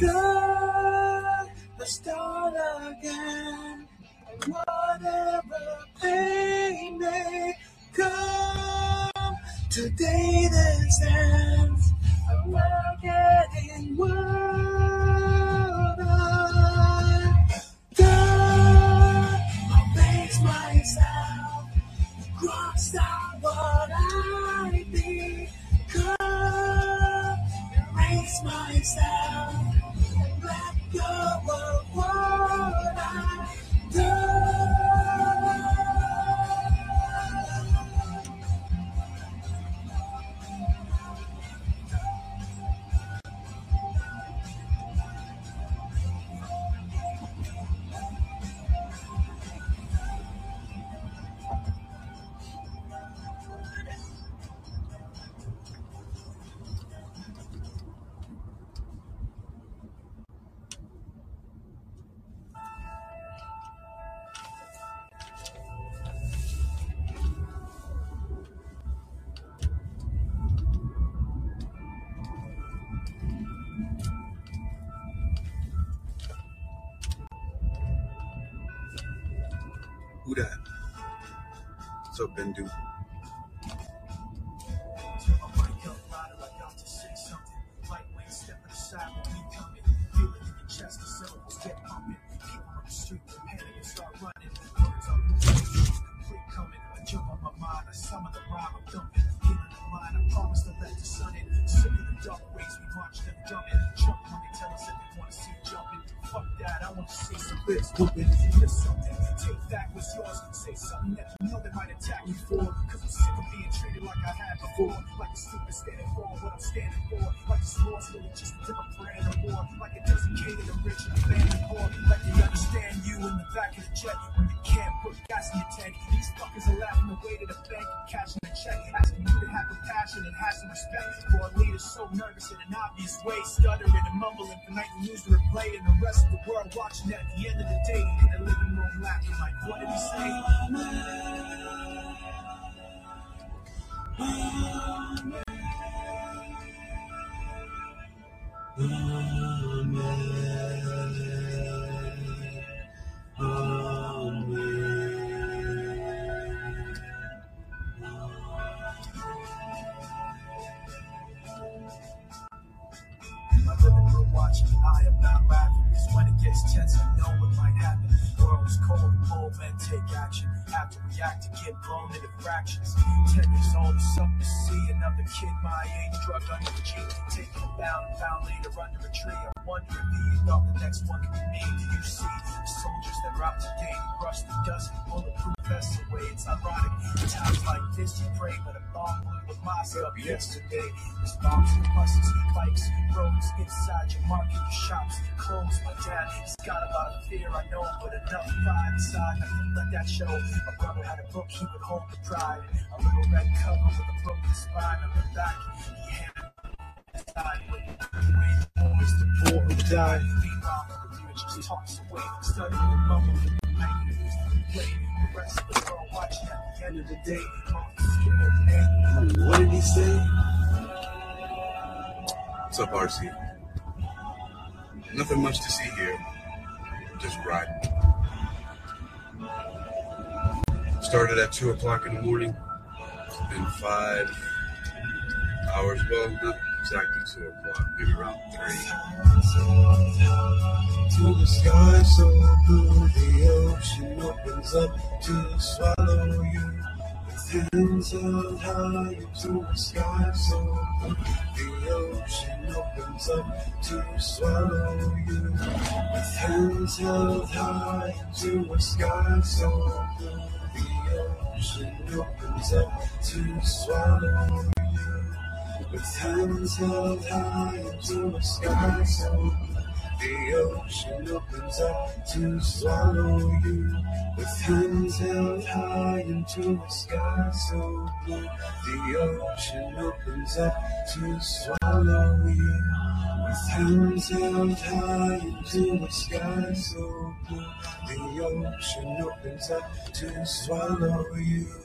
God, let's start again. Whatever pain may come, today this ends. And we're getting well go get blown into fractions. Ten years old is something to see. Another kid my age, drugged under the G. Taken and bound, found later under a tree. I wonder if he thought the next one could be me. Do you see the soldiers that are today? Brush the dust and bulletproof vests away. It's ironic. In times like this, you pray, but a bomb blew the mosque up yesterday. There's bombs and buses, bikes, roads inside your market, your shops, clothes. My dad, he's got a lot of fear, I know, but enough pride inside. I let that show. My brother had a book, he would hold the pride. A little red cover with a broken spine on the back. He handed his side with the the boys, the poor who died. Meanwhile, the viewer just talks away, studying and mumbling the news to play. The rest of the world watching at the end of the day. What did he say? What's up, RC? Nothing much to see here. Just riding. Started at 2 o'clock in the morning. It's been five hours. Well, not exactly 2 o'clock, maybe around 3. To the sky so blue, the ocean opens up to swallow you. Hands held high into the sky so blue, the ocean opens up to swallow you. With hands held high into the sky so blue, opens up to swallow you. With hands held high into the sky so. The ocean opens up to swallow you with hands held high into the sky so blue. The ocean opens up to swallow you held high into the sky so blue. The ocean opens up to swallow you.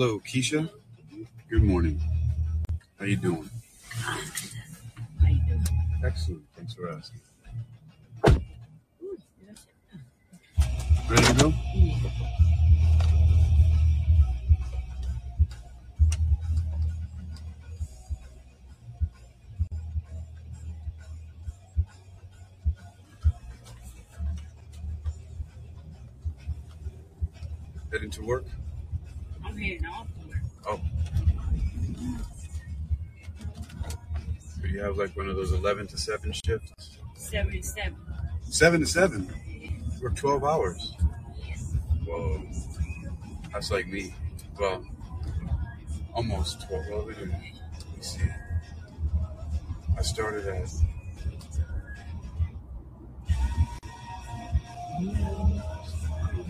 Hello, Keisha. Good morning. How you doing? How you doing? Excellent. Thanks for asking. Ready to go? Heading to work? I'm heading off to work. Oh. Do you have like one of those 11 to 7 shifts? Seven to seven. 7 to 7? Work 12 hours. Whoa. That's like me. Well, almost 12. Well, wait a minute. Let me see. I started at.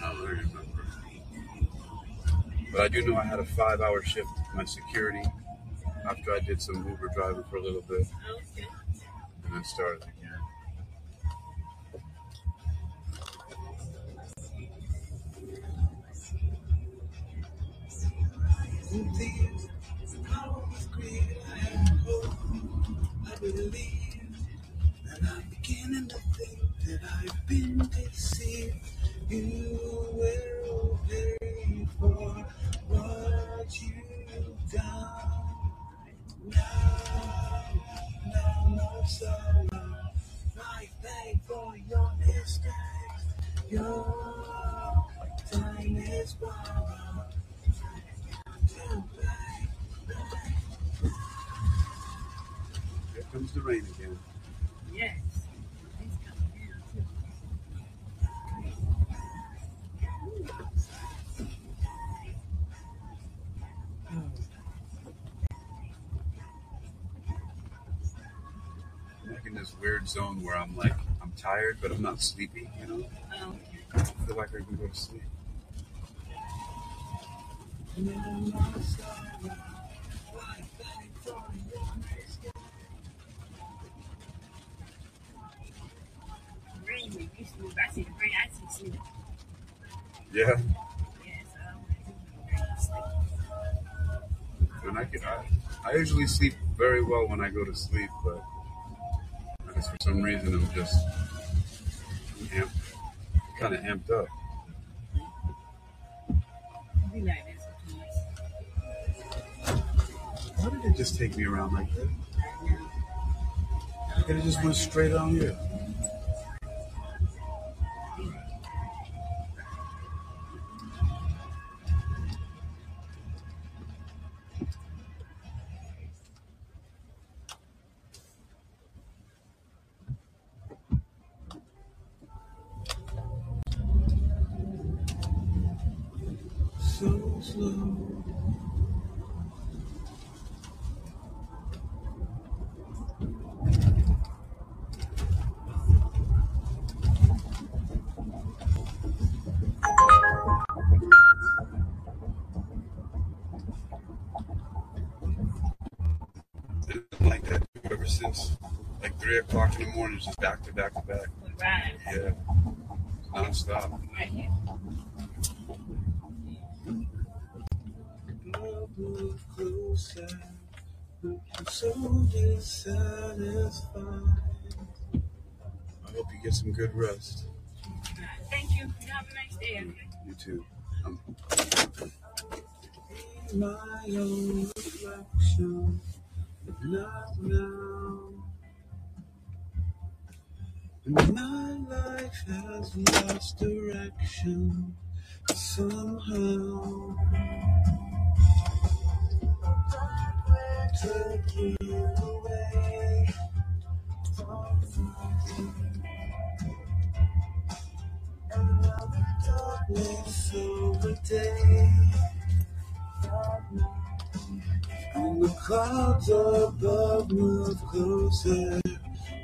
I But I do know I had a five hour shift my security after I did some Uber driving for a little bit. And I started again. You Here comes the rain again. Weird zone where I'm like, I'm tired, but I'm not sleepy, you know? Okay. I feel like I can go to sleep. No more sorrow. I pay for your mistakes. Rain when you sleep. I see the rain. I see sleep. Yeah. Yes, I don't do rain sleep. When I get, I, I usually sleep very well when I go to sleep, but Guess for some reason I'm just amped, kind of amped up. Be like that sometimes. Why did it just take me around like that? I could have just went straight on here. Like three o'clock in the morning, just back to back to back. We ride Yeah, nonstop. right here. Move closer. I'm so dissatisfied. I hope you get some good rest. Thank you. You have a nice day. okay? You too. Um, My own reflection. Not now. And my life has lost direction somehow. Took you away from another darkness of the day. And the clouds above move closer,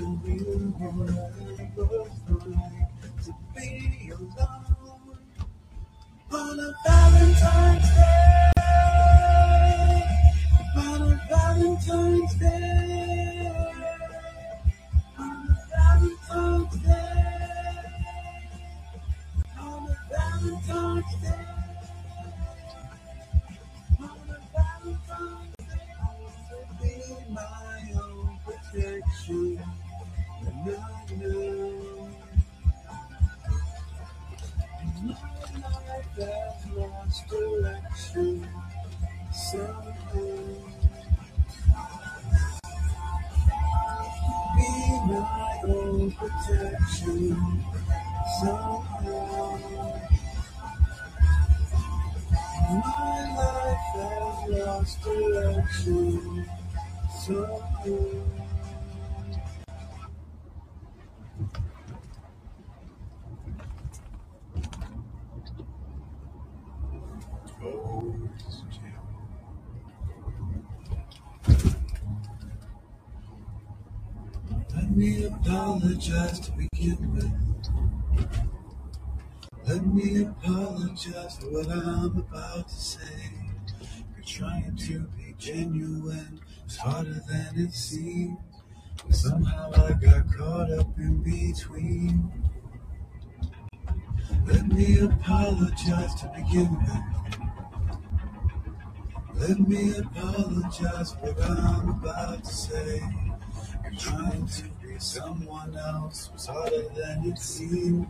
I to be alone on a Valentine's Day. Protection. Somehow. My life has lost direction. Somehow. Oh, it's jam. Let me apologize to begin with. Let me apologize for what I'm about to say. You're trying to be genuine, it's harder than it seems. But somehow I got caught up in between. Let me apologize to begin with. Let me apologize for what I'm about to say. You're trying to someone else, was harder than it seemed.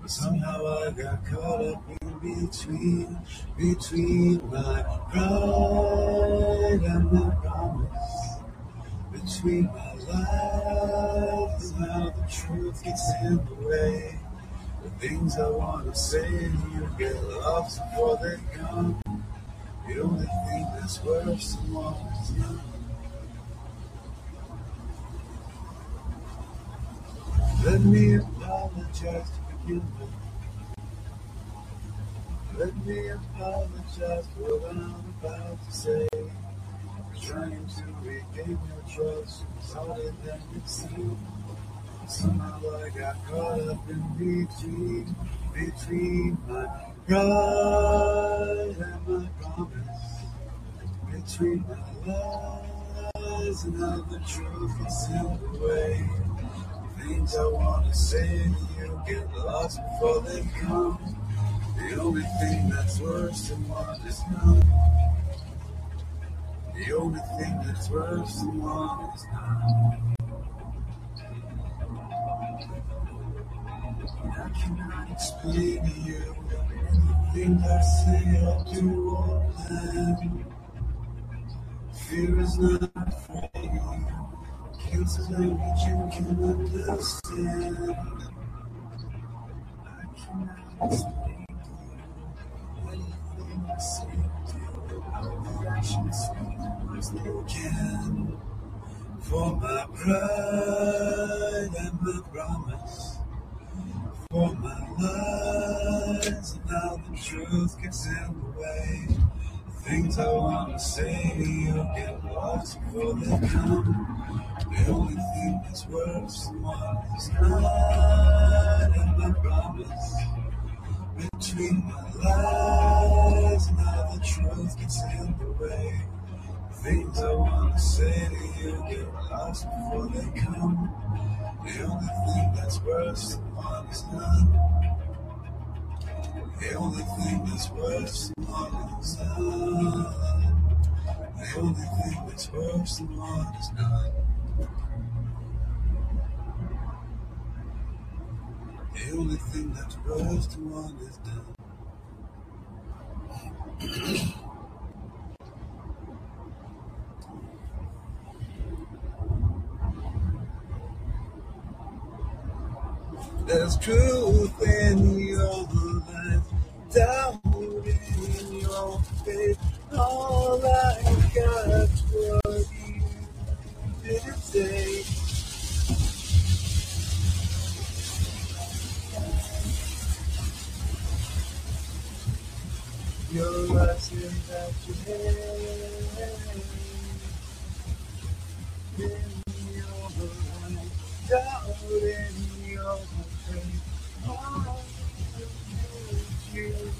But somehow I got caught up in between, between my pride and my promise, between my lies and how the truth gets in the way. The things I say to you get lost before they come. The only thing that's worse than what is none. Let me apologize to begin with. Let me apologize for what I'm about to say. Trying to regain your trust is harder than it seems. Somehow I got caught up in between, between my pride and my promise, between my lies and how the truth gets in the way. Things I wanna say you get lost before they come. The only thing that's worse than what is not. The only thing that's worse than what is not. I cannot explain to you anything I say or do or plan. Fear is not. Kills the language you can understand. I cannot explain anything I say the actions speak words they can. For my pride and my promise. For my lies and how the truth gets in the way. The things I wanna say to you get lost before they come. The only thing that's than what is not and my promise. Between my lies and how the truth gets in the way. Things I wanna say to you get lost before they come. The only thing that's than what is not. The only thing that's worse than is not. The only thing that's worse than is not. The only thing that's worse than is done. There's truth in life, doubt in your faith. All I got what you say. Your rising that you had in your doubt in your in in faith. All I what you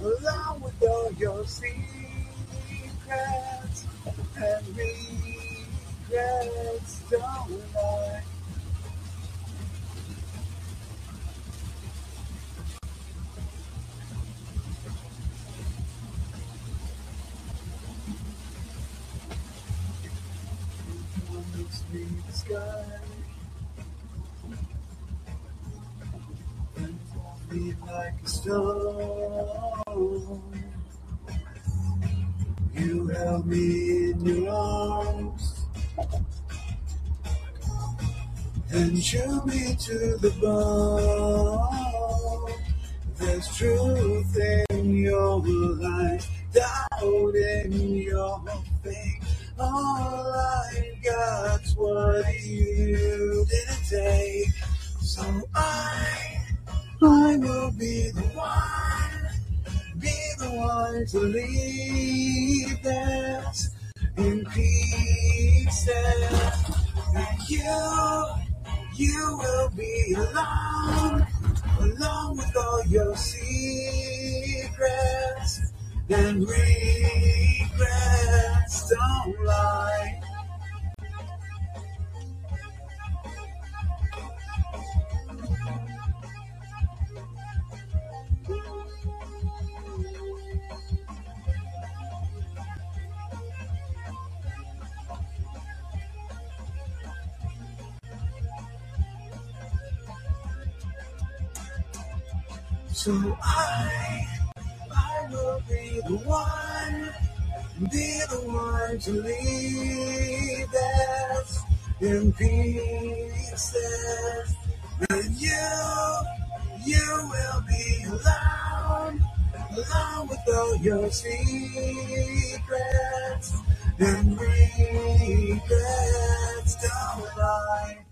along with all your secrets and regrets. Don't lie. Sky me like a stone. You held me in your arms and drew me to the bone. There's truth in your lies, doubt in your faith. All I got's what you didn't take. So I, I will be the one, be the one to lead this in pieces. And you, you will be alone, along with all your secrets and regrets. Don't lie. So I, I will be the one, be the one to leave us in pieces. And you, you will be alone, along with all your secrets and regrets. Don't lie.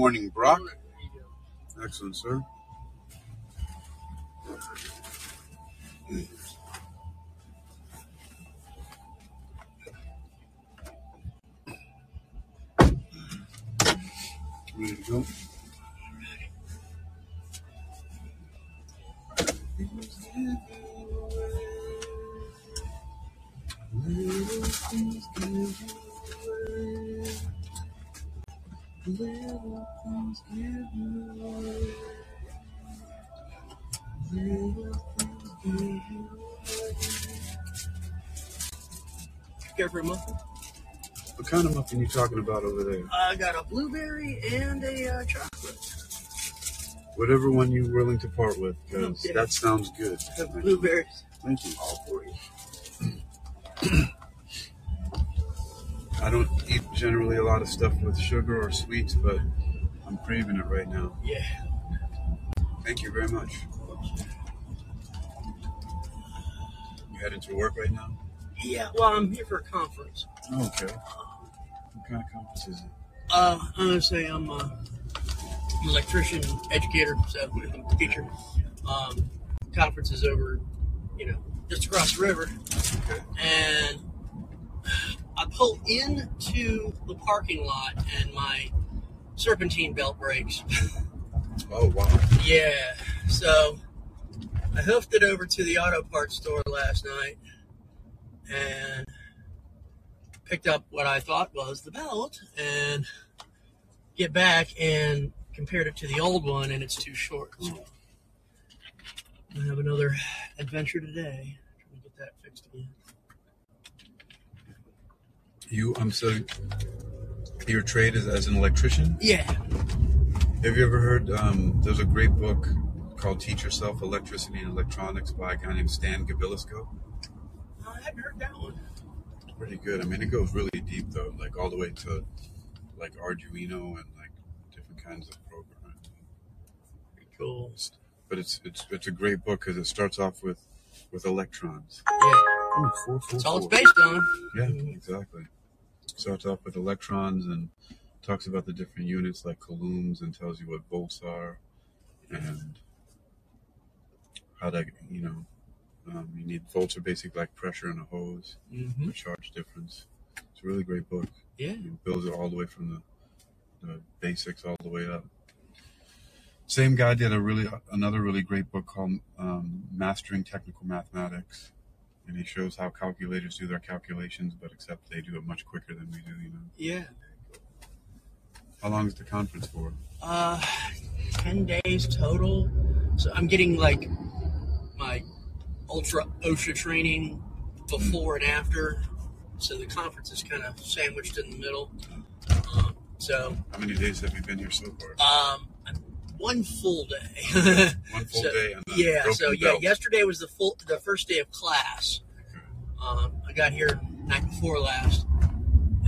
Morning, Brock. Excellent, sir. Kind of muffin you talking about over there? I got a blueberry and a uh, chocolate. Whatever one you're willing to part with, because Okay. that sounds good. The blueberries. Thank you. All for you. I don't eat generally a lot of stuff with sugar or sweets, but I'm craving it right now. Yeah. Thank you very much. You headed to work right now? Yeah, well, I'm here for a conference. Oh, okay. Kind of conference is it? Uh, I'm going to say I'm uh, an electrician, educator, so I'm a teacher. Um, conference is over, you know, just across the river. Okay. And I pull into the parking lot and my serpentine belt breaks. Oh, wow. Yeah, so I hoofed it over to the auto parts store last night and picked up what I thought was the belt and get back and compared it to the old one and it's too short. So I have another adventure today trying to get that fixed again. You, I'm so. Your trade is as an electrician? Yeah, Have you ever heard? Um, there's a great book called Teach Yourself Electricity and Electronics by a guy named Stan Gibilisco. I hadn't heard that one. Pretty good. I mean, it goes really deep, though, like all the way to like Arduino and like different kinds of programming. Pretty cool. But it's it's it's a great book because it starts off with with electrons. Yeah, Ooh, four, four, that's all it's based on. Yeah, exactly. Starts off with electrons and talks about the different units like coulombs and tells you what volts are and how to, you know, um, you need volts are basically like pressure in a hose, hmm the charge difference. It's a really great book. Yeah. It builds it all the way from the, the basics all the way up. Same guy did a really another really great book called um, Mastering Technical Mathematics, and he shows how calculators do their calculations, but except they do it much quicker than we do. You know, Yeah. how long is the conference for? Uh, 10 days total. So I'm getting like my ultra OSHA training before and after. So the conference is kind of sandwiched in the middle. Um, so How many days have you been here so far? um, one full day. One full so- day yeah. So yeah, belt. yesterday was the full the first day of class. Um, I got here night before last,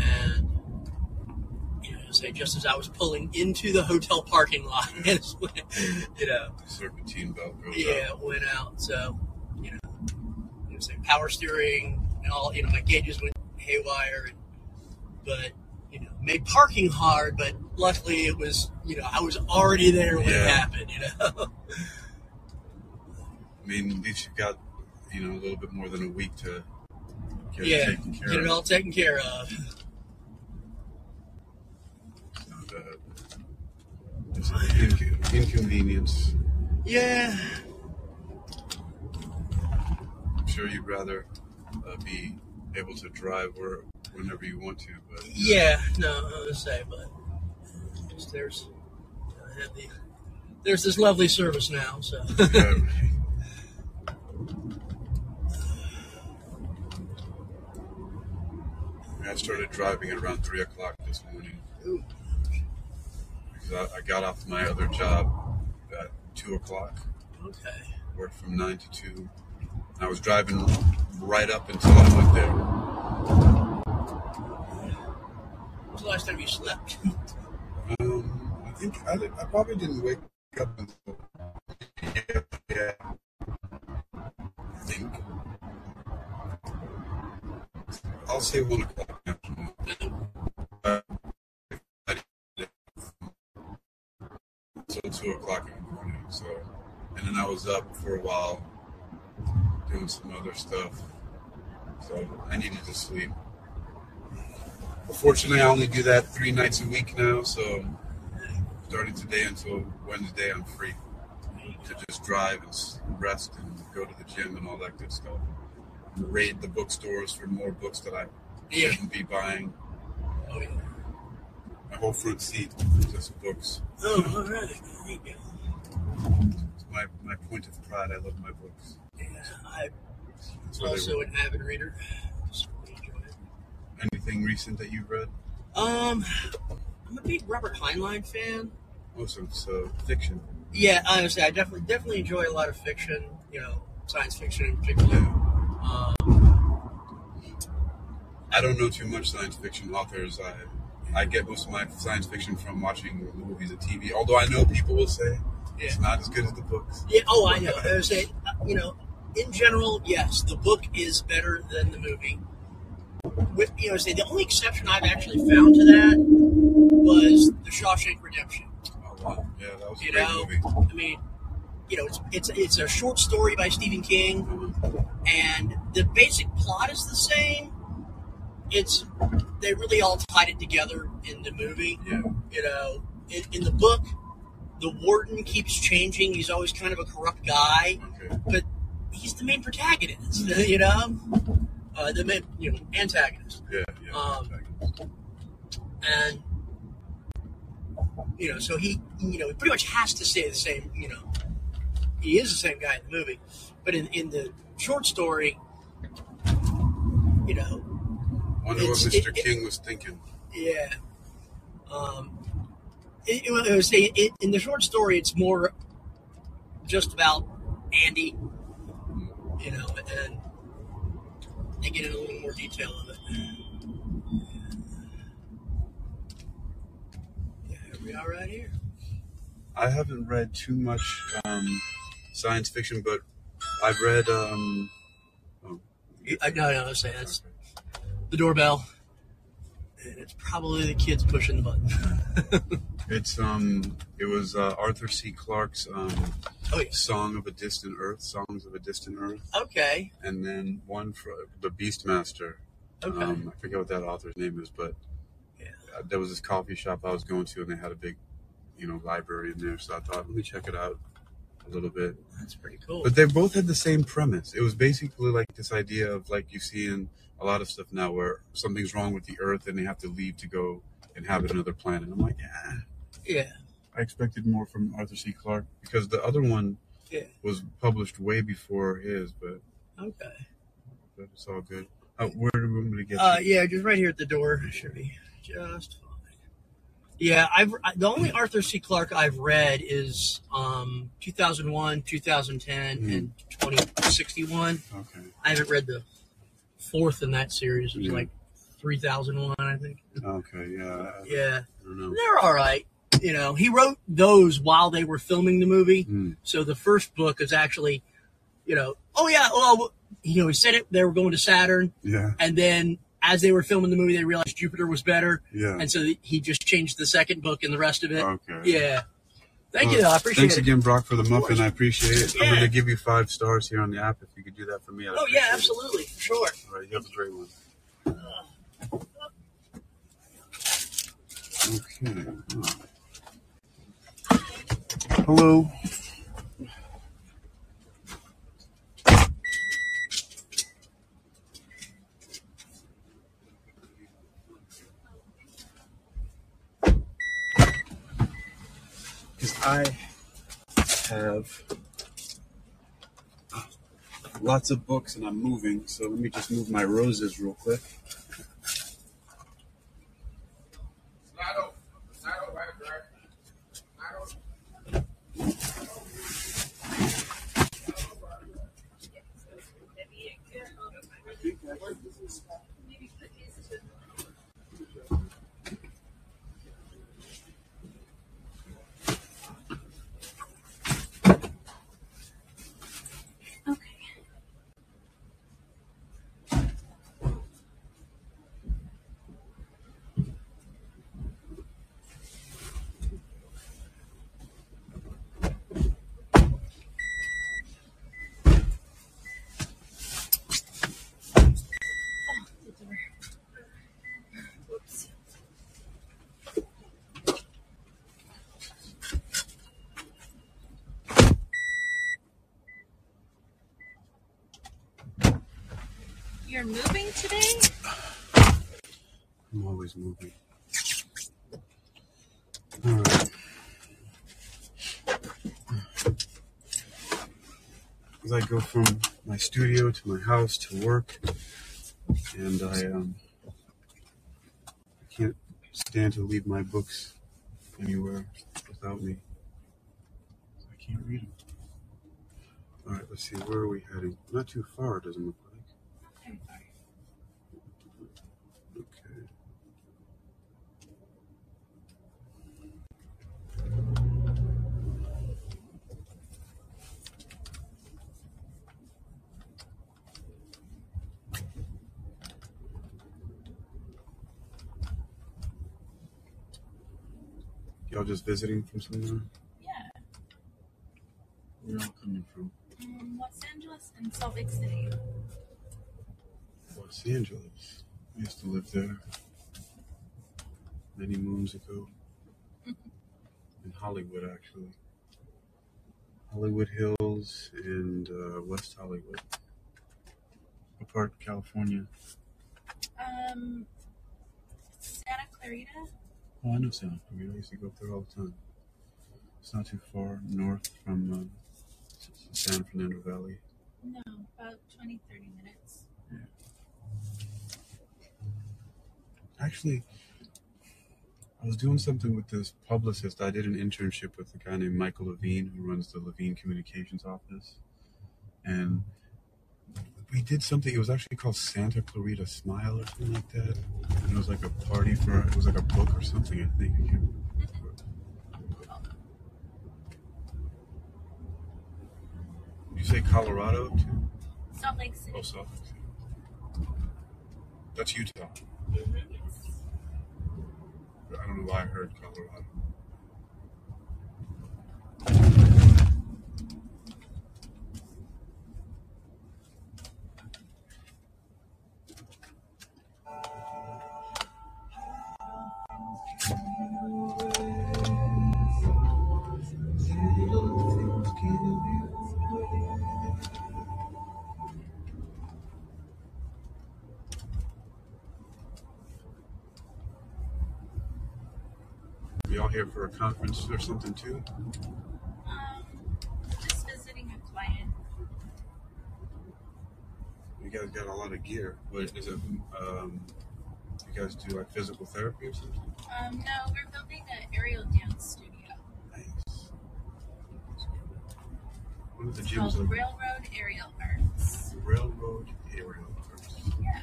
and you know, say just as I was pulling into the hotel parking lot, when, you know, The serpentine belt yeah, out. went out. So you know, you know, say power steering and all. You know, my gauges went haywire, and, but you know, made parking hard. But luckily, it was you know I was already there when it happened. You know. I mean, at least you got you know a little bit more than a week to get yeah, it taken care get it all taken care of. It's not. It's an inconvenience. Yeah, sure you'd rather uh, be able to drive where, whenever you want to, but yeah, no, I was say, but there's I have the there's this lovely service now, so yeah, I started driving at around three o'clock this morning Ooh. because I, I got off my other job at two o'clock. okay. Worked from nine to two. I was driving right up until I went there. When was the last time you slept? Um, I think I, I probably didn't wake up until yeah, yeah. I think I'll say one o'clock. in the afternoon. Uh, Until two o'clock in the morning. So, and then I was up for a while doing some other stuff. So I needed to sleep. Fortunately, I only do that three nights a week now. So starting today until Wednesday, I'm free to just drive and rest and go to the gym and all that good stuff. Raid the bookstores for more books that I shouldn't be buying. Oh, yeah. My whole front seat is just books. oh all right. There you go. It's my, my point of pride. I love my books. Yeah, I'm also an avid reader. Just really enjoy it. Anything recent that you've read? Um, I'm a big Robert Heinlein fan. Oh, some so fiction. Yeah, honestly, I definitely definitely enjoy a lot of fiction. You know, science fiction in particular. Um, I don't know too much science fiction authors. I I get most of my science fiction from watching movies and TV. Although I know people will say it's not as good as the books. yeah. Oh, I know. I was saying, you know, in general, yes, the book is better than the movie. With you know, say the only exception I've actually found to that was The Shawshank Redemption. Oh wow, yeah, that was a You great know, movie. I mean, you know, it's it's it's a short story by Stephen King, and the basic plot is the same. It's they really all tied it together in the movie. Yeah, You know, in, in the book, the warden keeps changing. He's always kind of a corrupt guy, okay. but he's the main protagonist. You know, uh, the main you know antagonist, Yeah, yeah. Um, and you know, so he you know he pretty much has to stay the same. You know, he is the same guy in the movie, but in in the short story, you know, Wonder what Mr. it- it- King was thinking. Yeah. Um, it, it, I it, in the short story, it's more just about Andy, you know, and they get into a little more detail of it. Yeah, here we are right here. I haven't read too much um, science fiction, but I've read. Um, I no, no, I say that's the doorbell, it's probably the kids pushing the button. it's um, it was uh, Arthur C. Clarke's um, oh yeah. "Song of a Distant Earth," "Songs of a Distant Earth," Okay. and then one for the Beastmaster. Okay. Um, I forget what that author's name is, but Yeah. there was this coffee shop I was going to, and they had a big, you know, library in there. So I thought, let me check it out a little bit. that's pretty cool. But they both had the same premise. It was basically like this idea of like you see in a lot of stuff now, where something's wrong with the Earth and they have to leave to go inhabit another planet. I'm like, yeah, yeah. I expected more from Arthur C. Clarke because the other one Yeah. was published way before his, but, Okay. but it's all good. Uh, where do we want to get? Uh, to? yeah, just right here at the door. Should be just fine. Yeah, I've I- the only Arthur C. Clarke I've read is um, 2001, 2010, Mhm. and 2061. Okay. I haven't read the fourth in that series. It was Yeah. like 3001, I think. Okay. Yeah. Yeah, I don't know. they're all right. You know, he wrote those while they were filming the movie. Hmm. So the first book is actually, you know, oh yeah, well, you know, he said it. They were going to Saturn, Yeah. and then as they were filming the movie, they realized Jupiter was better, Yeah. and so he just changed the second book and the rest of it. Okay. Yeah. Thank Well, you. I appreciate Thanks it. Thanks again, Brock, for the muffin. I appreciate it. I'm going to give you five stars here on the app. If you could do that for me, I'd Oh yeah, appreciate it. absolutely, for sure. All right, you have a great one. Uh, okay. Hello. Because I have lots of books and I'm moving, so let me just move my roses real quick. Okay. Whoops. You're moving today? I'm always moving. All right. As I go from my studio to my house to work, and I um, I can't stand to leave my books anywhere without me. I can't read them. All right, let's see. Where are we heading? Not too far, doesn't look like. Okay. Y'all just visiting from somewhere? Yeah. Where y'all coming from? Um, Los Angeles and Salt Lake City. Los Angeles. I used to live there many moons ago. In Hollywood, actually. Hollywood Hills and uh, West Hollywood. What part of California? Um, Santa Clarita. Oh, I know San Clarita. I used to go up there all the time. It's not too far north from um, San Fernando Valley. No, about 20, 30 minutes. Actually, I was doing something with this publicist. I did an internship with a guy named Michael Levine, who runs the Levine Communications office. And we did something, it was actually called Santa Clarita Smile or something like that. And it was like a party for, it was like a book or something, I think. I can't remember. You say Colorado too. Salt Lake City. Oh, Salt Lake City. That's Utah. Mhm, yes. I don't know why I heard Colorado. Here for a conference or something too? Um, just visiting a client. You guys got a lot of gear. What is it? Um, you guys do like physical therapy or something? Um, no, we're building an aerial dance studio. Nice. One of the gyms called Railroad Aerial Arts. Railroad Aerial Arts. Yeah.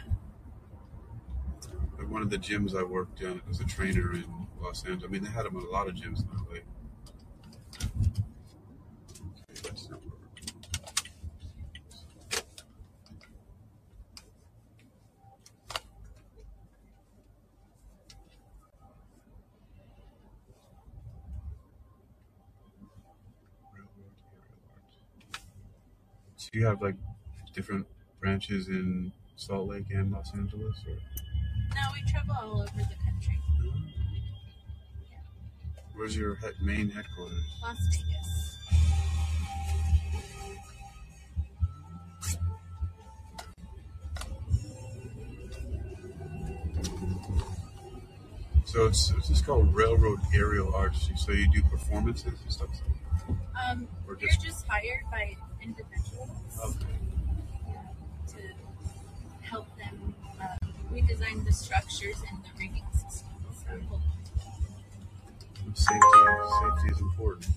Like one of the gyms I worked in as a trainer in Los Angeles. I mean, they had them in a lot of gyms in LA. So you have like different branches in Salt Lake and Los Angeles, or we travel all over the country. where's your head, main headquarters? Las Vegas. So it's it's just called Railroad Aerial Arts. So you do performances and stuff. Um, Or we're just- just hired by individuals Okay. We design the structures and the rigging systems. So, Safety, safety is important.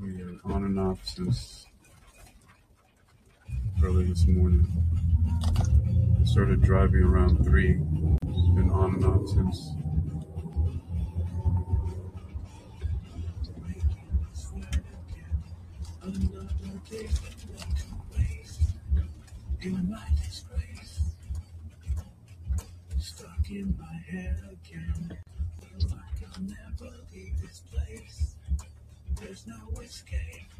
We are on and off since early this morning. I started driving around three. It's been on and off since. In my disgrace, stuck in my head again. Feel like I'll never leave this place. There's no escape.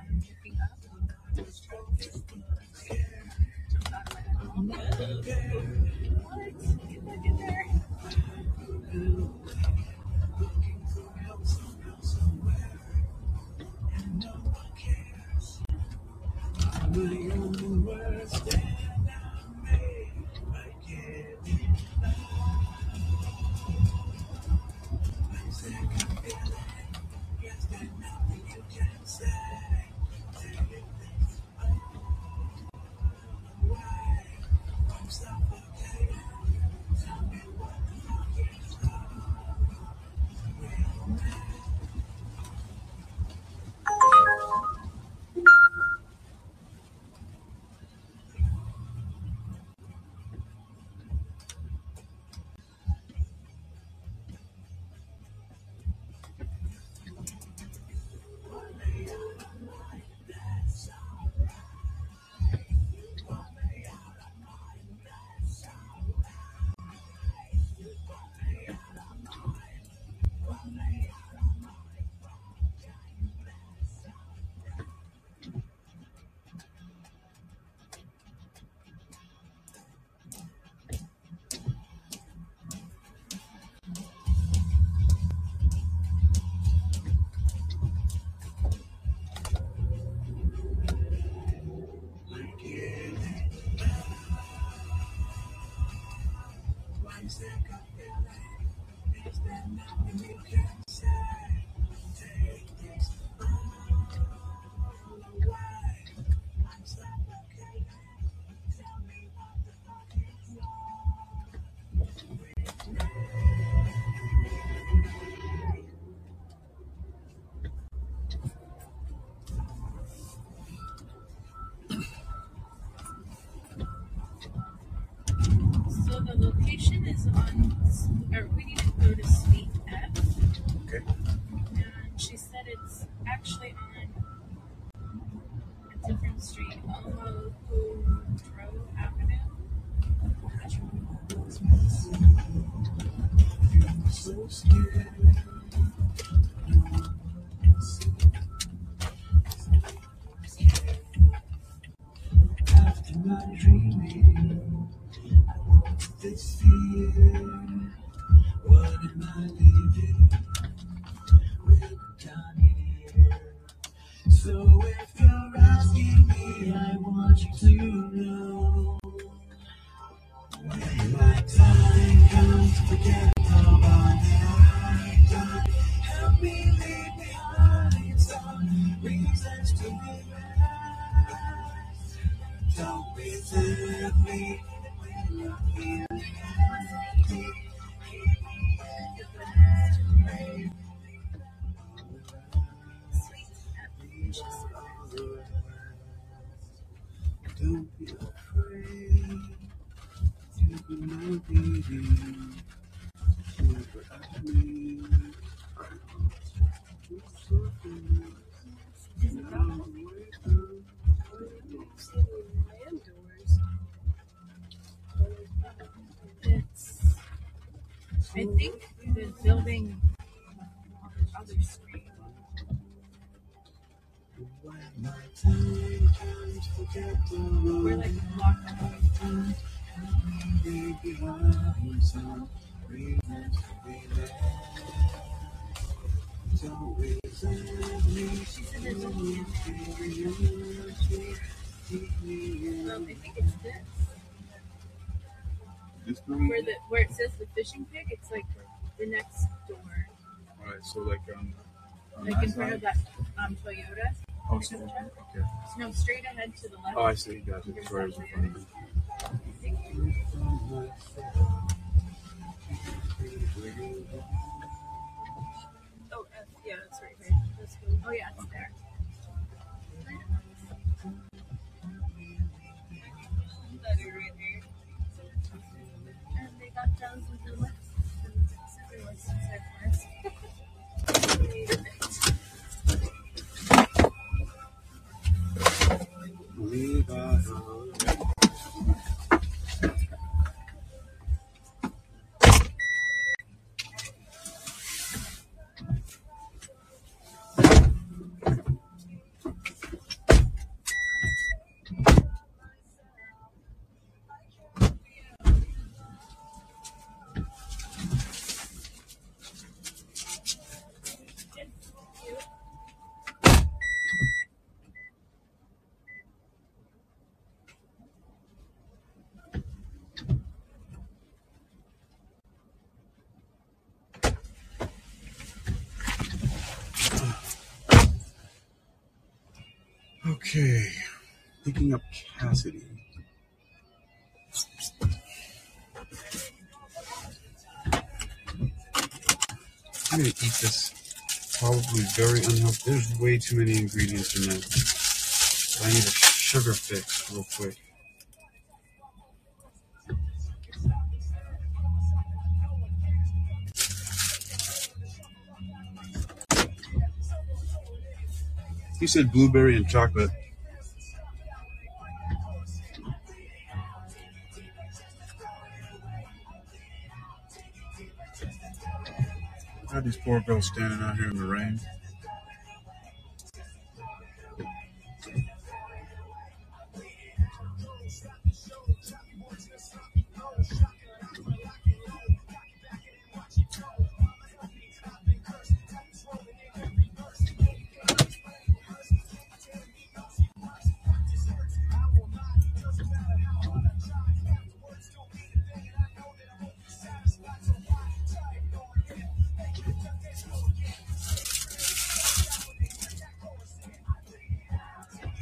The location is on, or we need to go to Suite F. Okay. And she said it's actually on a different street, Omo Grove Avenue. So scared. I think the building on the other the We're like me. She um, I think it's this. Where the where it says the fishing pig, it's like the next door. Alright, so like um, on Like in front of that um Toyota. Oh, so, okay. No, straight ahead to the left. Oh, I see. Gotcha. There's Sorry, I was that in front of. Oh, F, yeah, it's right here. That's cool. Oh yeah, it's there. They got Up Cassidy. I'm gonna eat this. Probably very unhealthy. There's way too many ingredients in. So I need a sugar fix real quick. He said blueberry and chocolate. Poor girls standing out here in the rain.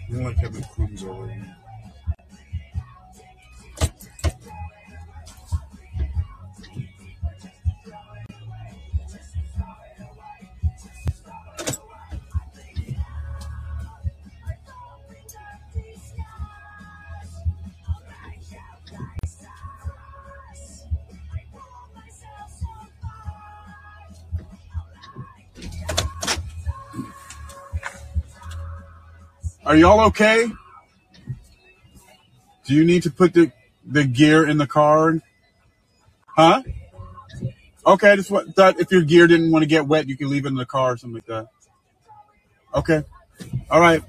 I don't like having crumbs all over me. Are y'all okay? Do you need to put the, the gear in the car? Huh? Okay, I just thought if your gear didn't want to get wet, you can leave it in the car or something like that. Okay. All right.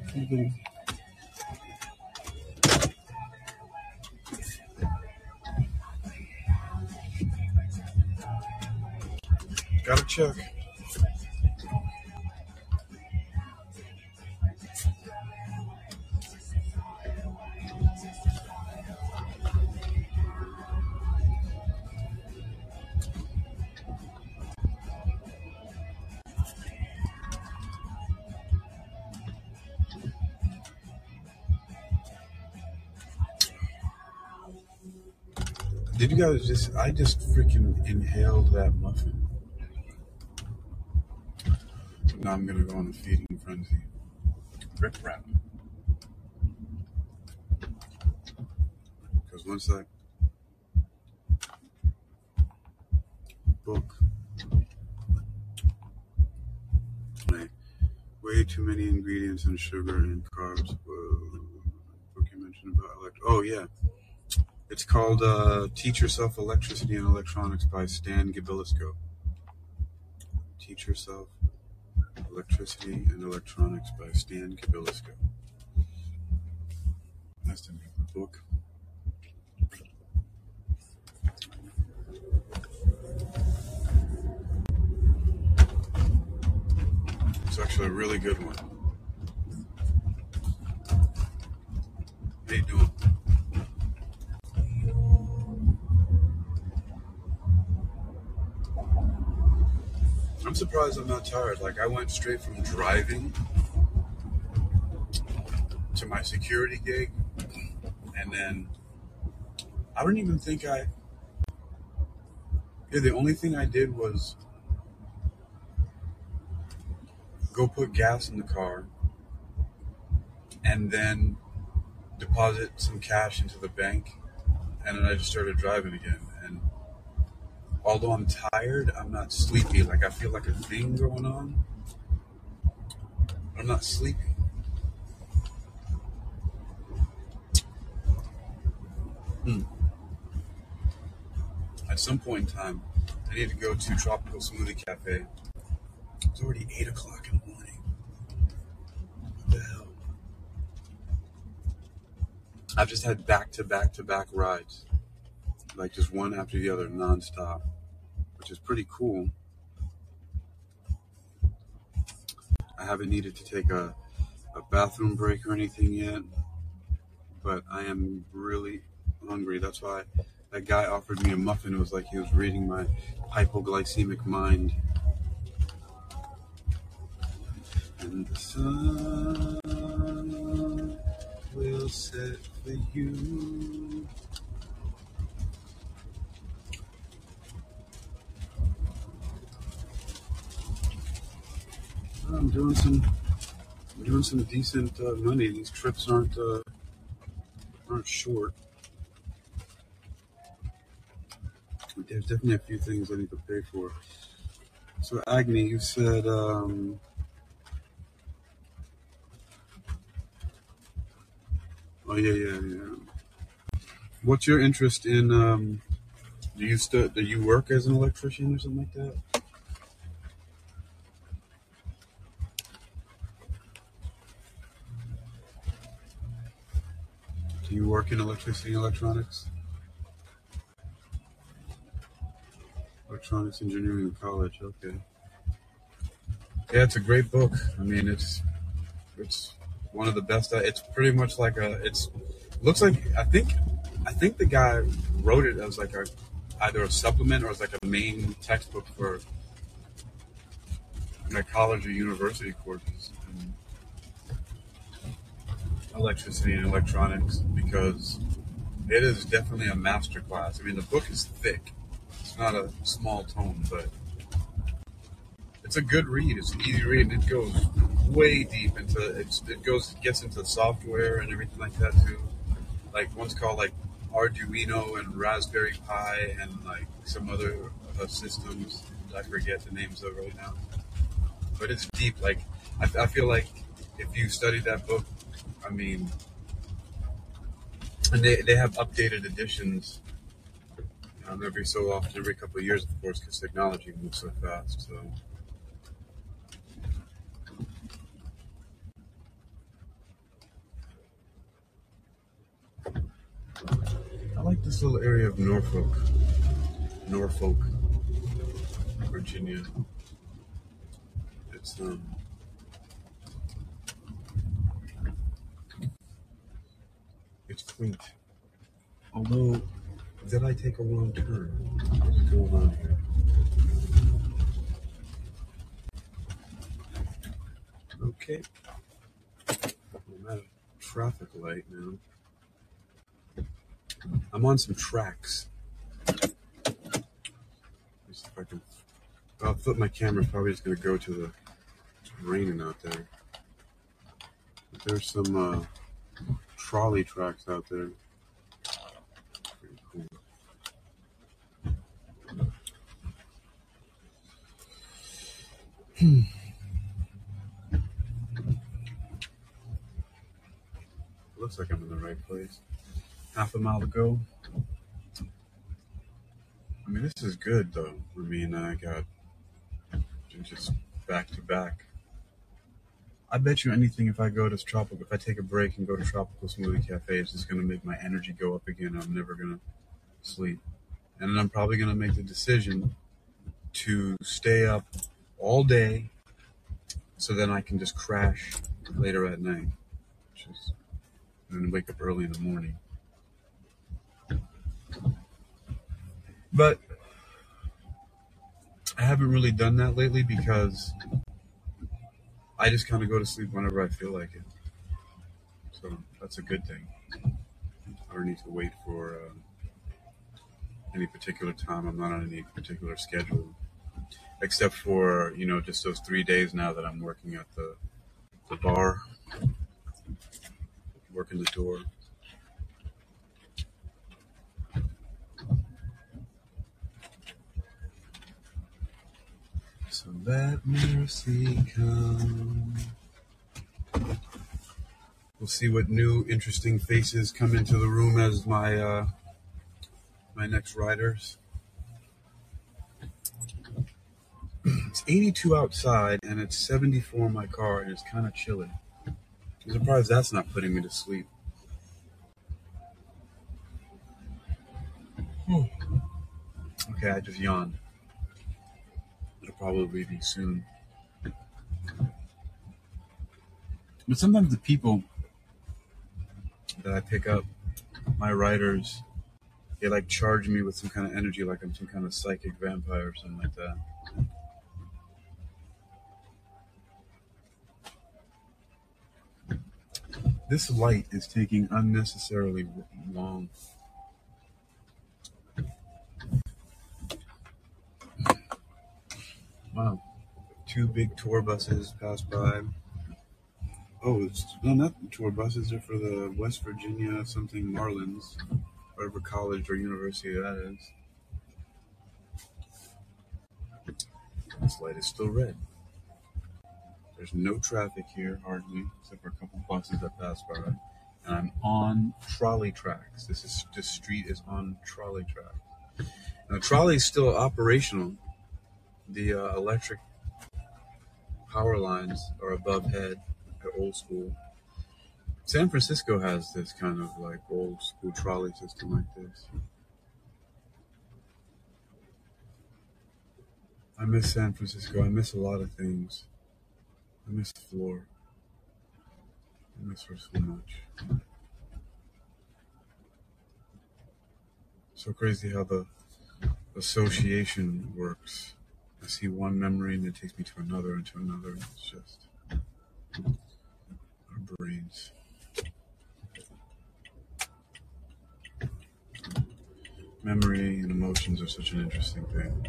Gotta check. Guys just? I just freaking inhaled that muffin. Now I'm gonna go on a feeding frenzy. Rip rap. Because once that book, way too many ingredients and sugar and carbs. Whoa. Book you mentioned about elect. Oh yeah, it's called uh, "Teach Yourself Electricity and Electronics" by Stan Gibilisco. Teach Yourself Electricity and Electronics by Stan Gibilisco. That's the name of the book. It's actually a really good one. How you surprised I'm not tired. Like I went straight from driving to my security gig, and then I don't even think I. Yeah, the only thing I did was go put gas in the car, and then deposit some cash into the bank, and then I just started driving again. Although I'm tired, I'm not sleepy. Like I feel like a thing going on. I'm not sleepy. Hmm. At some point in time, I need to go to Tropical Smoothie Cafe. It's already eight o'clock in the morning. What the hell? I've just had back to back to back rides, like just one after the other, nonstop, which is pretty cool. I haven't needed to take a, a bathroom break or anything yet, but I am really hungry. That's why that guy offered me a muffin. It was like he was reading my hypoglycemic mind. And the sun will set for you. I'm doing some, I'm doing some decent uh, money. These trips aren't uh, aren't short. There's definitely a few things I need to pay for. So Agni, you said, um, oh yeah, yeah, yeah. What's your interest in? Um, do you Do you work as an electrician or something like that? Do you work in electricity and electronics? Electronics engineering in college. Okay. Yeah, it's a great book. I mean, it's it's one of the best. uh, It's pretty much like a. It's looks like I think I think the guy wrote it as like a either a supplement or as like a main textbook for like college or university courses. And electricity and electronics because it is definitely a master class. I mean, the book is thick. It's not a small tome, but it's a good read. It's an easy read, and it goes way deep into it goes gets into software and everything like that too. Like one's called like Arduino and Raspberry Pi and like some other uh, systems. I forget the names of right now, but it's deep. Like I, I feel like if you study that book, I mean, and they, they have updated editions um, every so often, every couple of years, of course, because technology moves so fast. So. I like this little area of Norfolk, Norfolk, Virginia. It's um, it's quaint. Although, did I take a wrong turn? Going on here? Okay, I'm at a traffic light now. I'm on some tracks. See if I can. I'll flip my camera. Probably just gonna go to the. It's raining out there. But there's some uh, trolley tracks out there. Cool. Looks like I'm in the right place. Half a mile to go. I mean, this is good though. I mean, I got just back to back. I bet you anything if I go to tropical, if I take a break and go to Tropical Smoothie Cafe, it's just gonna make my energy go up again. I'm never gonna sleep, and I'm probably gonna make the decision to stay up all day, so then I can just crash later at night, which is, and then wake up early in the morning. But I haven't really done that lately because I just kind of go to sleep whenever I feel like it. So that's a good thing. I don't need to wait for uh, any particular time. I'm not on any particular schedule, except for you know just those three days now that I'm working at the the bar, working the door. So let mercy come. We'll see what new interesting faces come into the room as my uh, my next riders. It's 82 outside and it's 74 in my car and it's kind of chilly. I'm surprised that's not putting me to sleep. Hmm. Okay, I just yawned. Probably be soon. But sometimes the people that I pick up, my riders, they like charge me with some kind of energy, like I'm some kind of psychic vampire or something like that. This light is taking unnecessarily long. Wow. Two big tour buses pass by. Oh, it's no, not tour buses. They're for the West Virginia something Marlins, whatever college or university that is. This light is still red. There's no traffic here, hardly, except for a couple buses that pass by. And I'm on trolley tracks. This is this street is on trolley tracks. Now the trolley is still operational. The uh, electric power lines are above head. They're old school. San Francisco has this kind of like old school trolley system like this. I miss San Francisco. I miss a lot of things. I miss the floor. I miss her so much. So crazy how the association works. I see one memory and it takes me to another and to another. It's just our brains. Memory and emotions are such an interesting thing.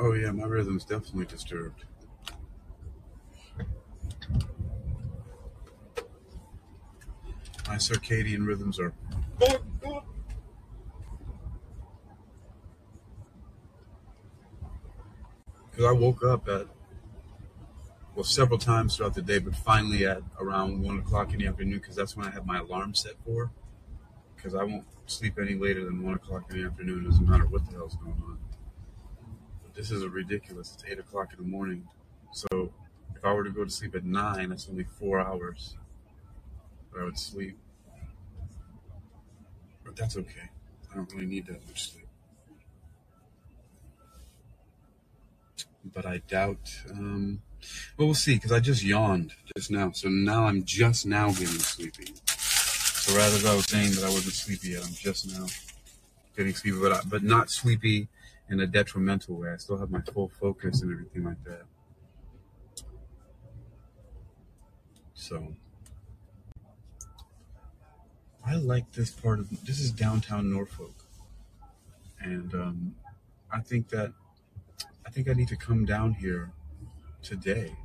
Oh yeah, my rhythm's definitely disturbed. My circadian rhythms are because I woke up at well several times throughout the day, but finally at around one o'clock in the afternoon because that's when I have my alarm set for. Because I won't sleep any later than one o'clock in the afternoon. Doesn't matter what the hell's going on. But this is ridiculous. It's eight o'clock in the morning. So if I were to go to sleep at nine, that's only four hours that I would sleep. That's okay. I don't really need that much sleep. But I doubt. Um, well, we'll see. Because I just yawned just now, so now I'm just now getting sleepy. So rather than I was saying that I wasn't sleepy yet, I'm just now getting sleepy, but I, but not sleepy in a detrimental way. I still have my full focus and everything like that. So I like this part of this is downtown Norfolk, and um, I think that I think I need to come down here today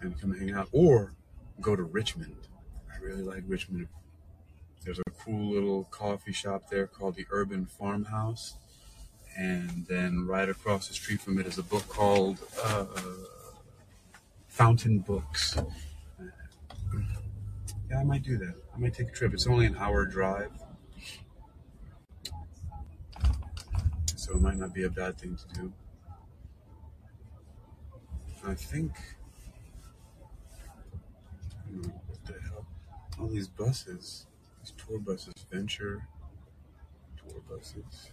and come hang out, or go to Richmond. I really like Richmond. There's a cool little coffee shop there called the Urban Farmhouse, and then right across the street from it is a book called uh, Fountain Books. Yeah, I might do that. I might take a trip. It's only an hour drive, so it might not be a bad thing to do. I think, what the hell? All these buses, these tour buses, Venture tour buses.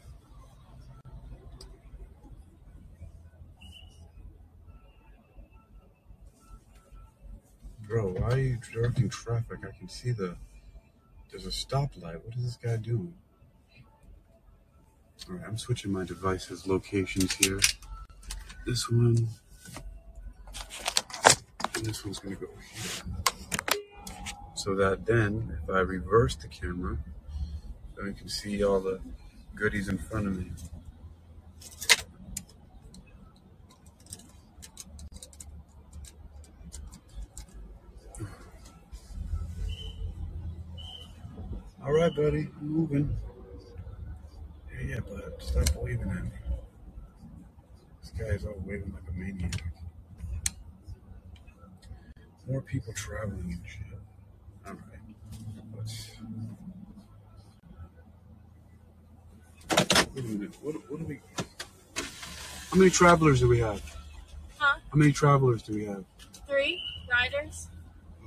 Bro, why are you directing traffic? I can see the, there's a stoplight. What is this guy doing? All right, I'm switching my devices locations here. This one, and this one's gonna go here. So that then, if I reverse the camera, then we can see all the goodies in front of me. Right, buddy, I'm moving. Yeah, yeah, bud, stop waving at me. This guy is all waving like a maniac. More people traveling and shit. All right, let's. Wait a minute. What, what do we? How many travelers do we have? Huh? How many travelers do we have? Three riders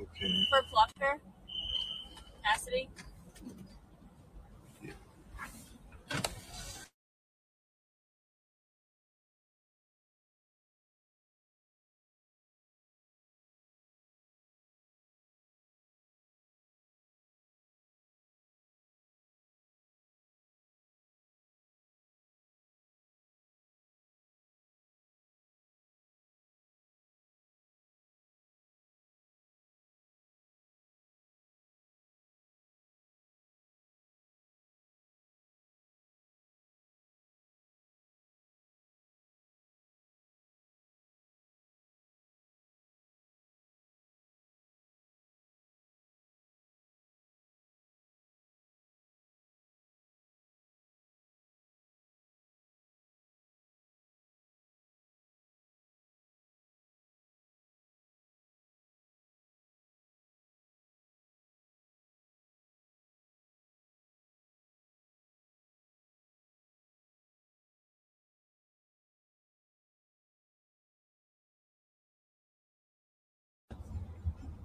Okay. for Flutter capacity.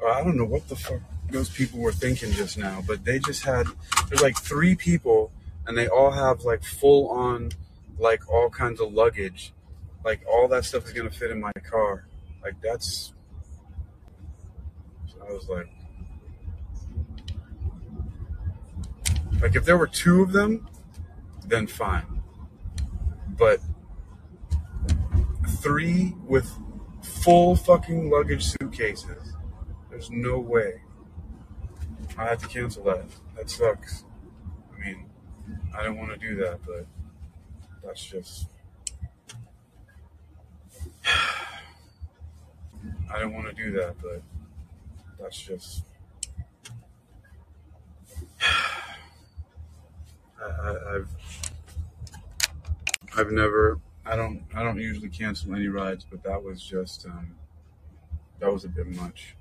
I don't know what the fuck those people were thinking just now, but they just had there's like three people and they all have like full on like all kinds of luggage. Like all that stuff is gonna fit in my car. Like that's so I was like like if there were two of them, then fine. But three with full fucking luggage suitcases. There's no way. I have to cancel that. That sucks. I mean, I don't want to do that, but that's just. I don't want to do that, but that's just. I, I've I've never I don't I don't usually cancel any rides, but that was just um, that was a bit much.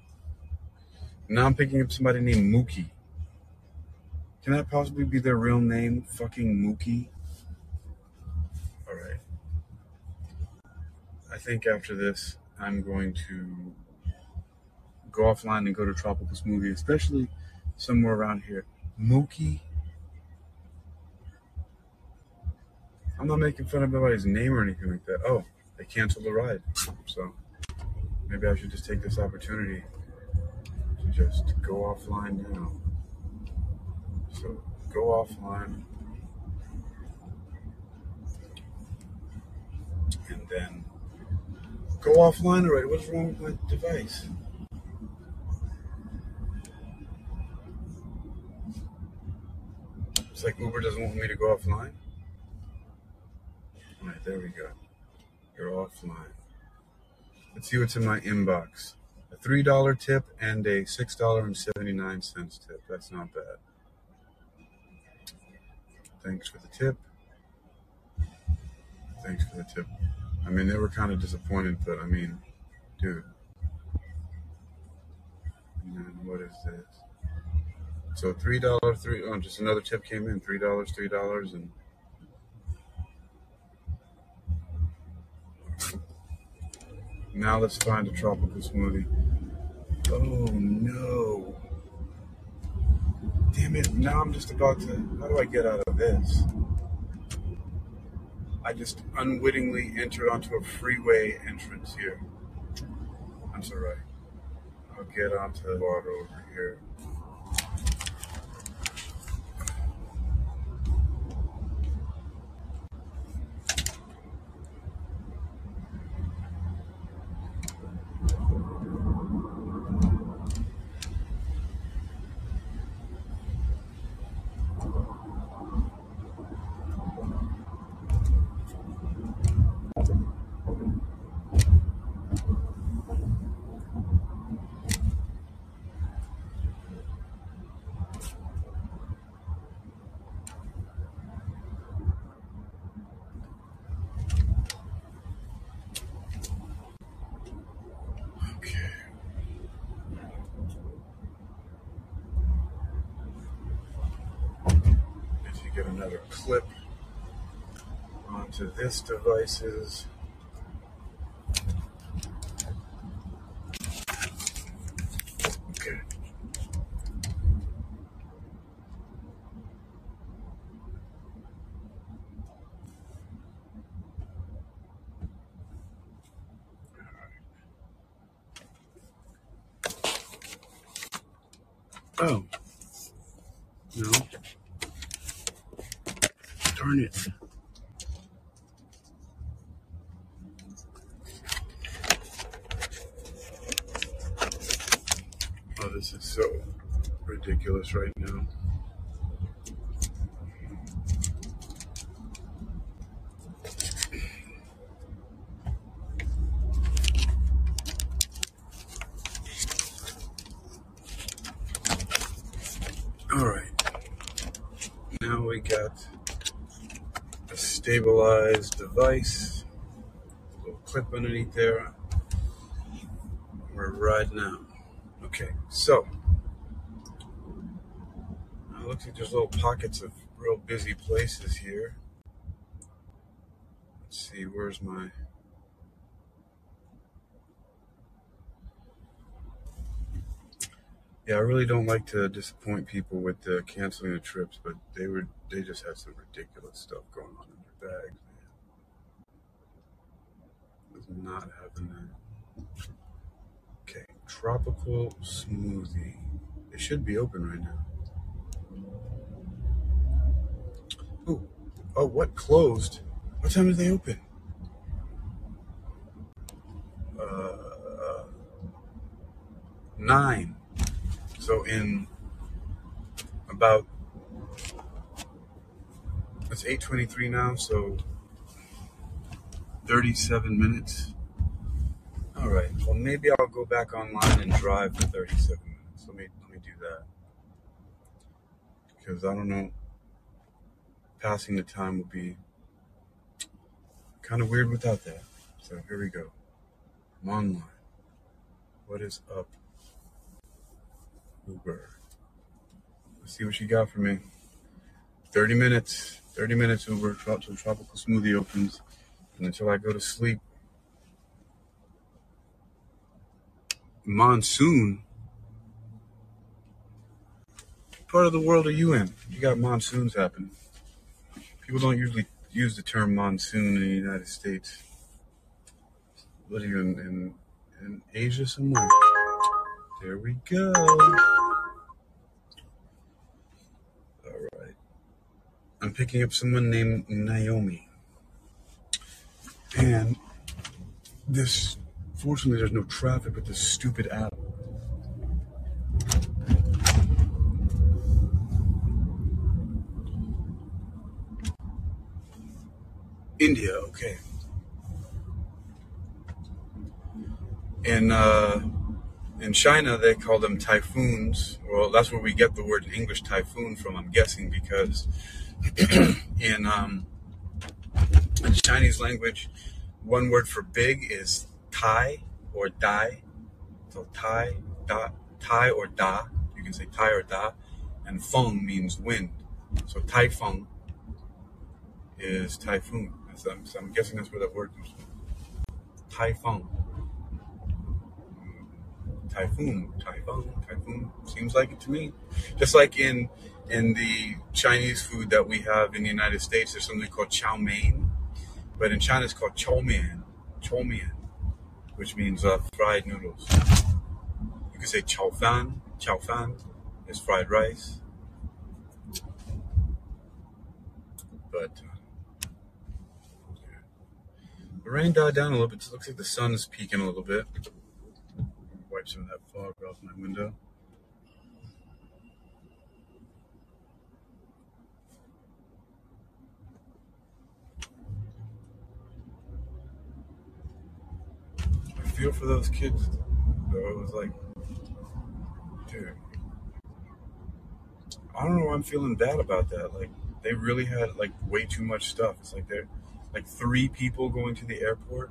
Now I'm picking up somebody named Mookie. Can that possibly be their real name? Fucking Mookie. All right. I think after this, I'm going to go offline and go to Tropical Smoothie, especially somewhere around here. Mookie. I'm not making fun of anybody's name or anything like that. Oh, they canceled the ride. So maybe I should just take this opportunity just go offline now. So go offline. And then go offline already. What's wrong with my device? It's like Uber doesn't want me to go offline. All right, there we go. You're offline. Let's see what's in my inbox. A $3 tip and a $6.79 tip. That's not bad. Thanks for the tip. Thanks for the tip. I mean, they were kind of disappointed, but I mean, dude. And what is this? So three dollar, three. Oh, just another tip came in. Three dollars, three dollars, and now let's find a tropical smoothie. Oh no! Damn it! Now I'm just about to. How do I get out of this? I just unwittingly entered onto a freeway entrance here. That's all right. I'll get onto the water over here. Okay. If you get another clip this device's. Okay. Oh no! Darn it! Oh, this is so ridiculous right now. All right, now we got a stabilized device, a little clip underneath there. We're riding out. Okay, so uh, looks like there's little pockets of real busy places here. Let's see, where's my Yeah, I really don't like to disappoint people with the canceling the trips, but they were they just had some ridiculous stuff going on in their bags, man. Was not having that. Okay, tropical smoothie. They should be open right now. Oh, oh, what closed? What time did they open? Uh, nine. So in about it's eight twenty three now. So thirty seven minutes. All right. Well, maybe I'll go back online and drive for thirty seven minutes. Let me let me do that because I don't know. Passing the time will be kind of weird without that. So here we go. I'm online. What is up, Uber? Let's see what you got for me. 30 minutes. 30 minutes, Uber. So tropical smoothie opens. And until I go to sleep, monsoon. What part of the world are you in? You got monsoons happening. People don't usually use the term monsoon in the United States. What are you in, in, in Asia somewhere? There we go. All right. I'm picking up someone named Naomi. And this, fortunately, there's no traffic with this stupid app. India, okay. In uh, in China, they call them typhoons. Well, that's where we get the word in English typhoon from. I'm guessing because in um, in Chinese language, one word for big is tai or dai. So tai, da, tai or da. You can say tai or da, and feng means wind. So typhoon is typhoon. So I'm, so I'm guessing that's where that word comes from. Typhoon. Typhoon, typhoon, typhoon. Seems like it to me. Just like in in the Chinese food that we have in the United States, there's something called chow mein, but in China it's called chow mein, chow mein, which means uh, fried noodles. You could say chow fan, chow fan is fried rice, but uh, the rain died down a little bit. It looks like the sun is peeking a little bit. Wipe some of that fog off my window. I feel for those kids. Though it was like, dude, I don't know why I'm feeling bad about that. Like they really had like way too much stuff. It's like they're like three people going to the airport.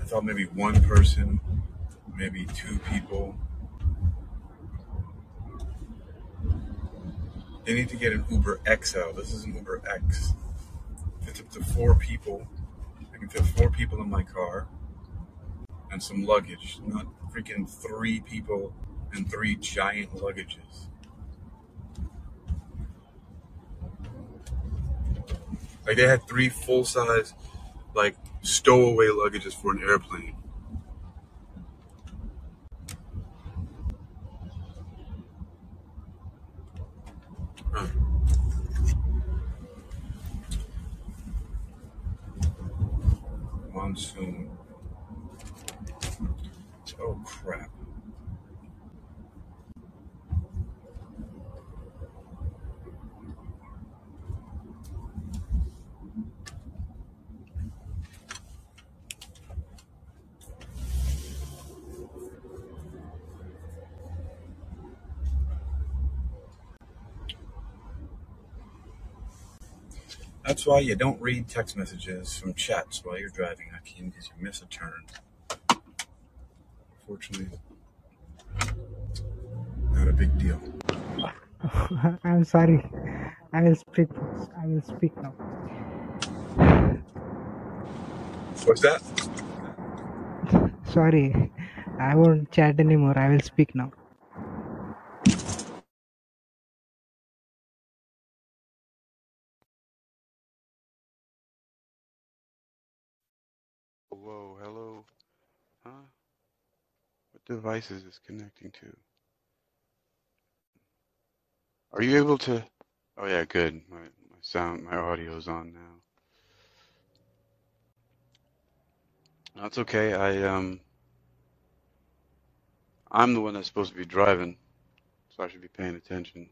I thought maybe one person, maybe two people. They need to get an Uber XL. This is an Uber X. Fits up to four people. I can fit four people in my car and some luggage, not freaking three people and three giant luggages. Like they had three full size, like stowaway luggages for an airplane. Huh. Monsoon. Oh crap. That's why you don't read text messages from chats while you're driving, Hakeem, because you miss a turn. Fortunately, not a big deal. I'm sorry. I will speak. I will speak now. What's that? Sorry. I won't chat anymore. I will speak now. Whoa, hello. Huh? What device is this connecting to? Are you able to? Oh yeah, good. My my sound, my audio's on now. That's okay. I um, I'm the one that's supposed to be driving, so I should be paying attention.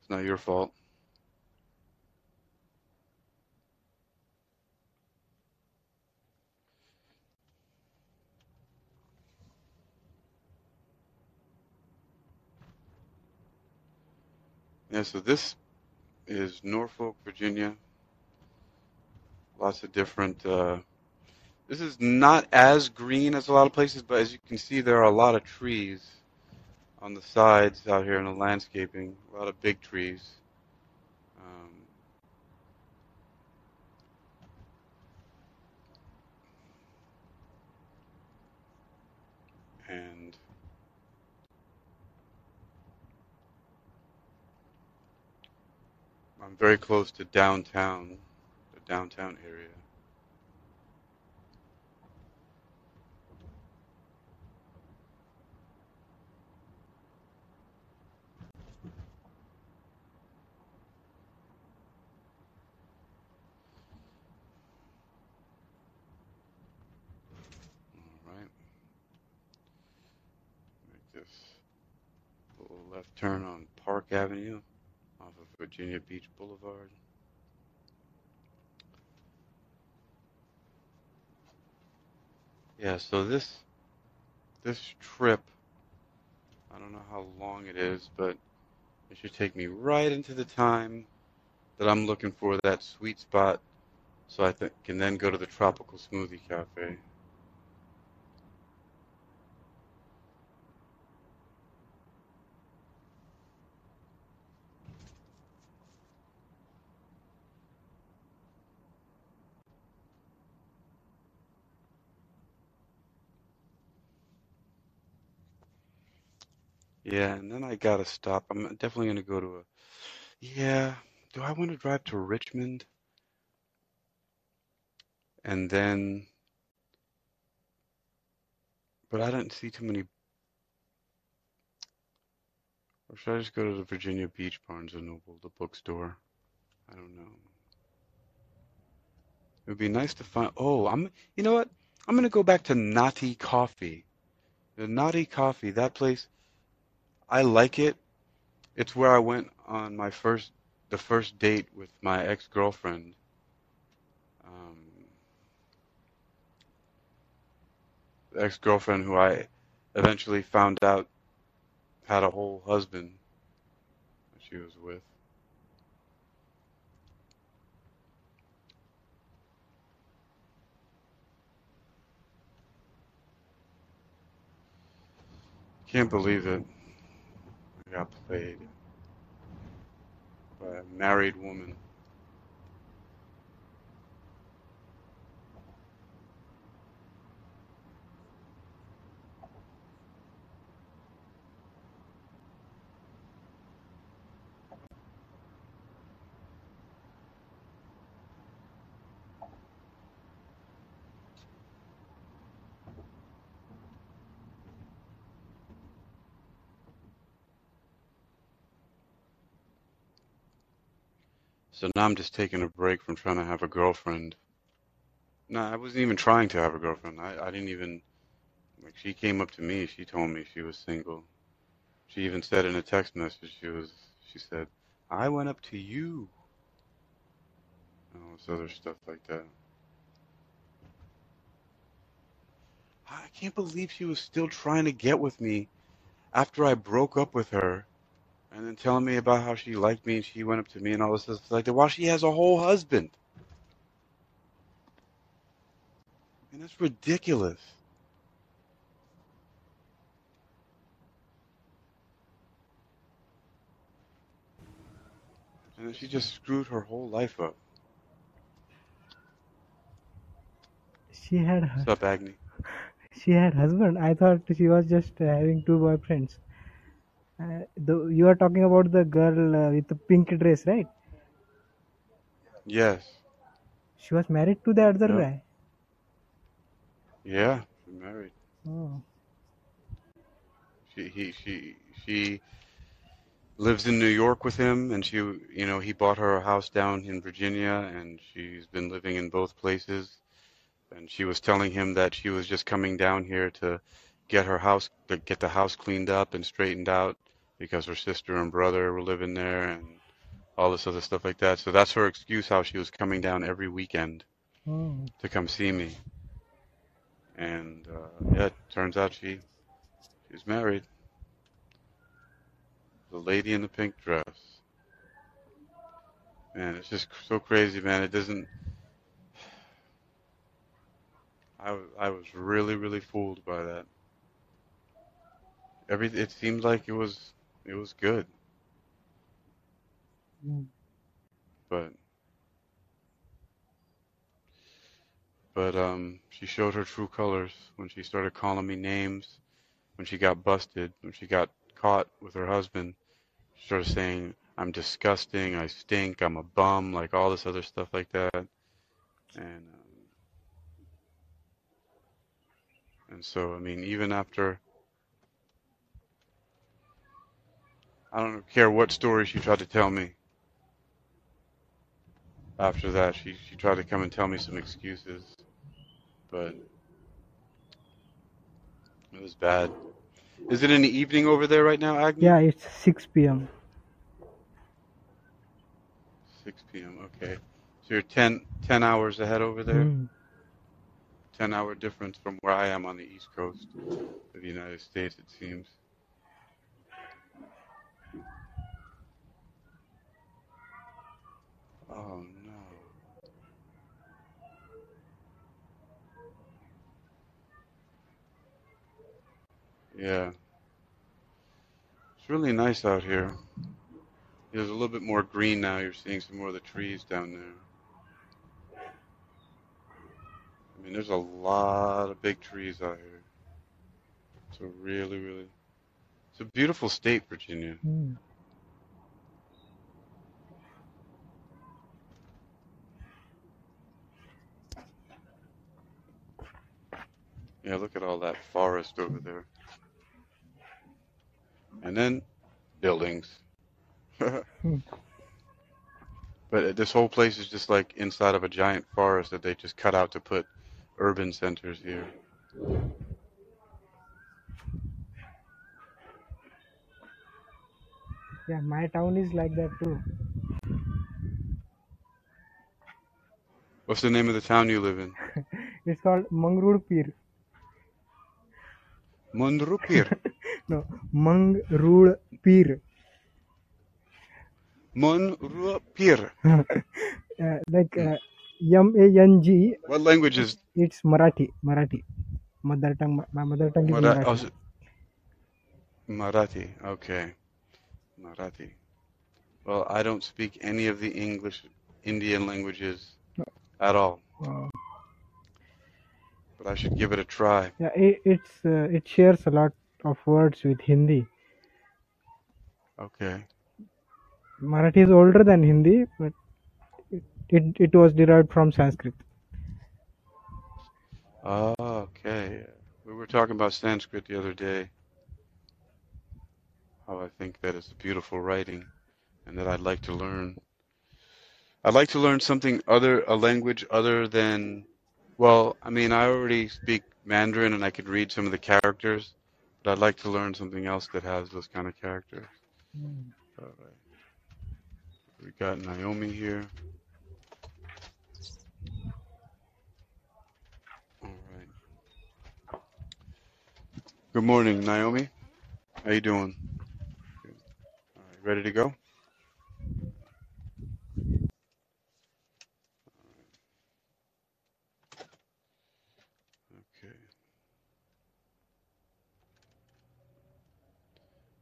It's not your fault. Yeah, so this is Norfolk, Virginia. Lots of different. Uh, this is not as green as a lot of places, but as you can see, there are a lot of trees on the sides out here in the landscaping. A lot of big trees. Um, and I'm very close to downtown, the downtown area. All right, make this little left turn on Park Avenue Virginia Beach Boulevard. Yeah, so this this trip, I don't know how long it is, but it should take me right into the time that I'm looking for that sweet spot so I th- can then go to the Tropical Smoothie Cafe. Yeah, and then I gotta stop. I'm definitely gonna go to a. Yeah, do I want to drive to Richmond and then. But I don't see too many. Or should I just go to the Virginia Beach Barnes and Noble, the bookstore? I don't know. It would be nice to find. Oh, I'm. You know what? I'm gonna go back to Naughty Coffee. The Naughty Coffee, that place, I like it. It's where I went on my first, the first date with my ex-girlfriend. Um, ex-girlfriend who I eventually found out had a whole husband that she was with. Can't believe it. Got played by a married woman. So now I'm just taking a break from trying to have a girlfriend. No, I wasn't even trying to have a girlfriend. I, I didn't even like she came up to me, she told me she was single. She even said in a text message she was she said, I went up to you. And all this other stuff like that. I can't believe she was still trying to get with me after I broke up with her and then telling me about how she liked me and she went up to me and all this stuff like that while she has a whole husband. And that's ridiculous. And then she just screwed her whole life up. She had What's up, Agni? she had husband. I thought she was just having two boyfriends. Uh, the, you are talking about the girl uh, with the pink dress, right? Yes. She was married to the other Yep. guy. Yeah. Married. Oh, She he she she lives in New York with him, and she, you know, he bought her a house down in Virginia, and she's been living in both places. And she was telling him that she was just coming down here to get her house, get the house cleaned up and straightened out because her sister and brother were living there and all this other stuff like that. So that's her excuse how she was coming down every weekend Oh, to come see me. And uh, yeah, it turns out she she's married. The lady in the pink dress. Man, it's just so crazy, man. It doesn't. I, I was really, really fooled by that. Every it seemed like it was it was good, mm. but but um, she showed her true colors when she started calling me names. When she got busted, when she got caught with her husband, she started saying, "I'm disgusting. I stink. I'm a bum." Like all this other stuff like that. And um, and so I mean, even after I don't care what story she tried to tell me. After that, she she tried to come and tell me some excuses, but it was bad. Is it in the evening over there right now, Agnes? Yeah, it's 6 p.m. 6 p.m. Okay. So you're 10, 10 hours ahead over there? Mm. 10 hour difference from where I am on the East Coast of the United States, it seems. Oh no. Yeah. It's really nice out here. There's a little bit more green now. You're seeing some more of the trees down there. I mean, there's a lot of big trees out here. It's a really, really, it's a beautiful state, Virginia. Mm. Yeah, look at all that forest over there. And then buildings. Hmm. But this whole place is just like inside of a giant forest that they just cut out to put urban centers here. Yeah, my town is like that too. What's the name of the town you live in? It's called Mangrulpir. Mundrupir. No, Mangrud Pir. Uh, like uh, M A N G. What language is It's Marathi. Marathi. Mother tongue. My mother tongue is Mara- oh, Marathi. Marathi? Okay, Marathi. Well, I don't speak any of the English Indian languages at all, but I should give it a try. yeah, it, it's uh, it shares a lot of words with Hindi. Okay. Marathi is older than Hindi, but it, it, it was derived from Sanskrit. Oh, okay. We were talking about Sanskrit the other day. How I think that it's a beautiful writing, and that I'd like to learn. I'd like to learn something other, a language other than, well, I mean, I already speak Mandarin and I could read some of the characters, but I'd like to learn something else that has those kind of characters. Hmm. All right. We got Naomi here. All right. Good morning, Naomi. How you doing? Good. All right, ready to go? Okay.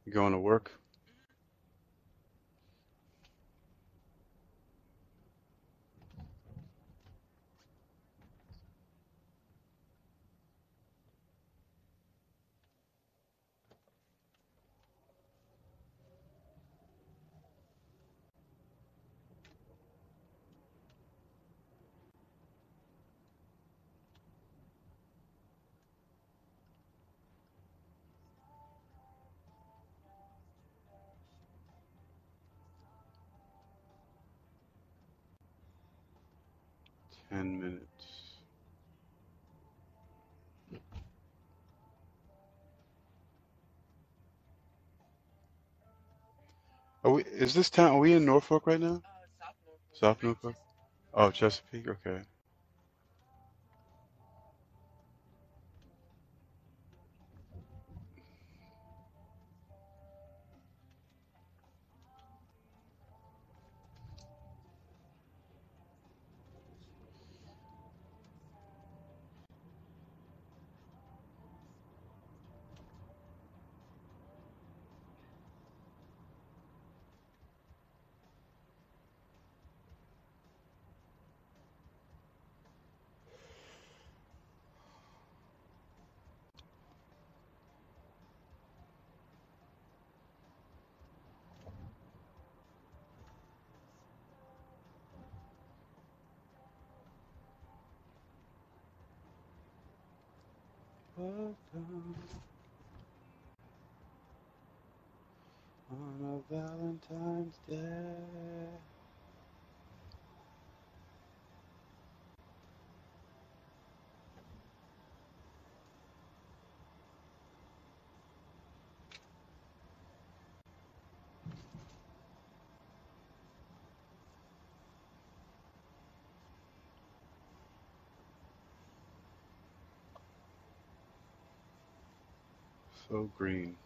You going to work? Are we, is this town, are we in Norfolk right now? Uh, South Norfolk? Oh, Chesapeake? Okay. On a Valentine's Day. So green.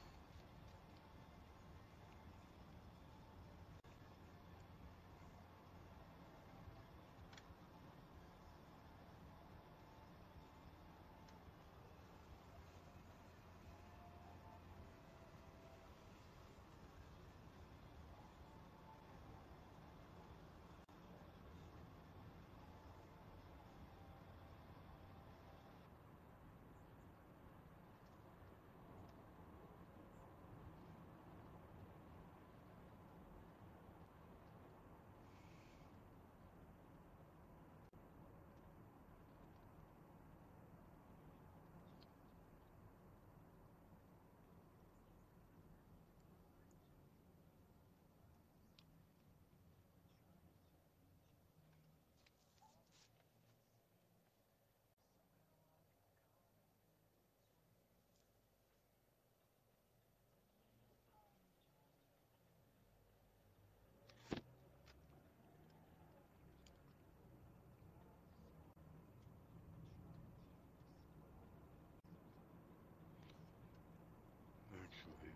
Actually,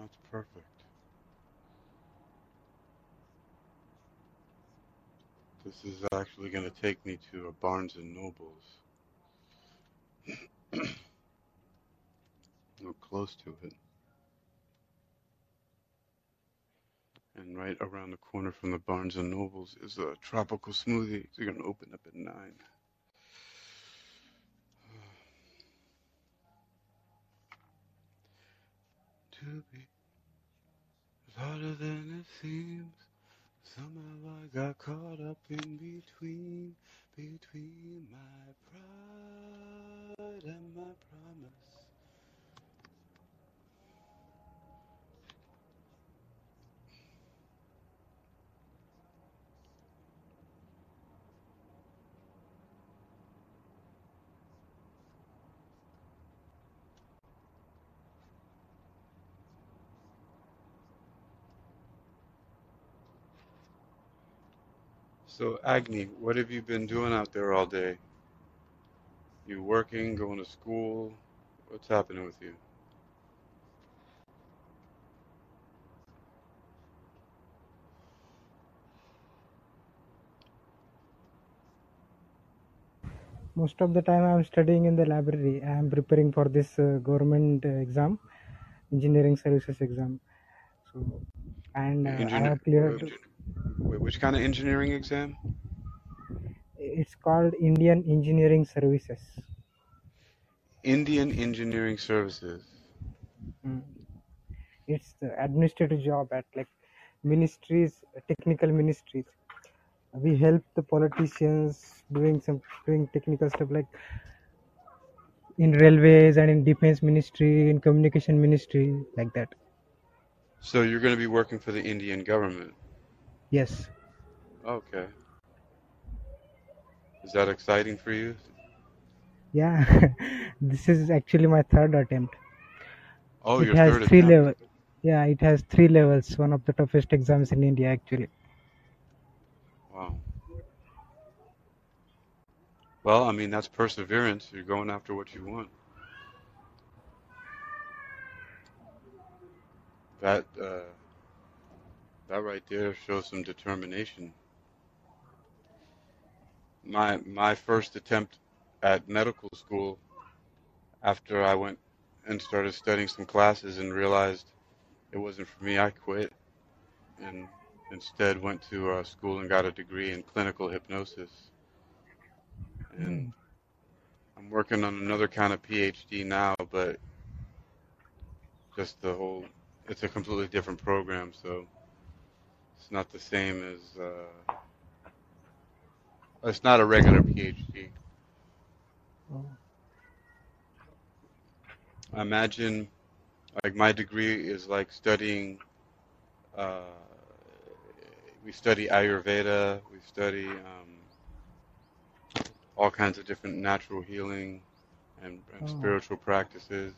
that's perfect. This is actually going to take me to a Barnes and Nobles. Or close to it. And right around the corner from the Barnes and Nobles is a tropical smoothie. They're going to open up at 9. To be harder than it seems. Somehow I got caught up in between, between my pride and my promise. So, Agni, what have you been doing out there all day? You working, going to school? What's happening with you? Most of the time, I'm studying in the library. I'm preparing for this uh, government uh, exam, engineering services exam. So, and uh, I have cleared. Wait, which kind of engineering exam? It's called Indian Engineering Services. Indian Engineering Services. Mm. It's the administrative job at like ministries, technical ministries. We help the politicians doing some doing technical stuff like in railways and in defense ministry, in communication ministry, like that. So you're going to be working for the Indian government. Yes. Okay. Is that exciting for you? Yeah. this is actually my third attempt. Oh, It your has third three attempt. level. Yeah, it has three levels. One of the toughest exams in India actually. Wow. Well, I mean, that's perseverance. You're going after what you want. That uh, that right there shows some determination. My my first attempt at medical school after I went and started studying some classes and realized it wasn't for me, I quit and instead went to uh, school and got a degree in clinical hypnosis. And. I'm working on another kind of PhD now, but just the whole, it's a completely different program, so it's not the same as, uh, it's not a regular PhD. Oh. Imagine, like, my degree is like studying, uh, we study Ayurveda, we study um, all kinds of different natural healing and, and Oh. spiritual practices.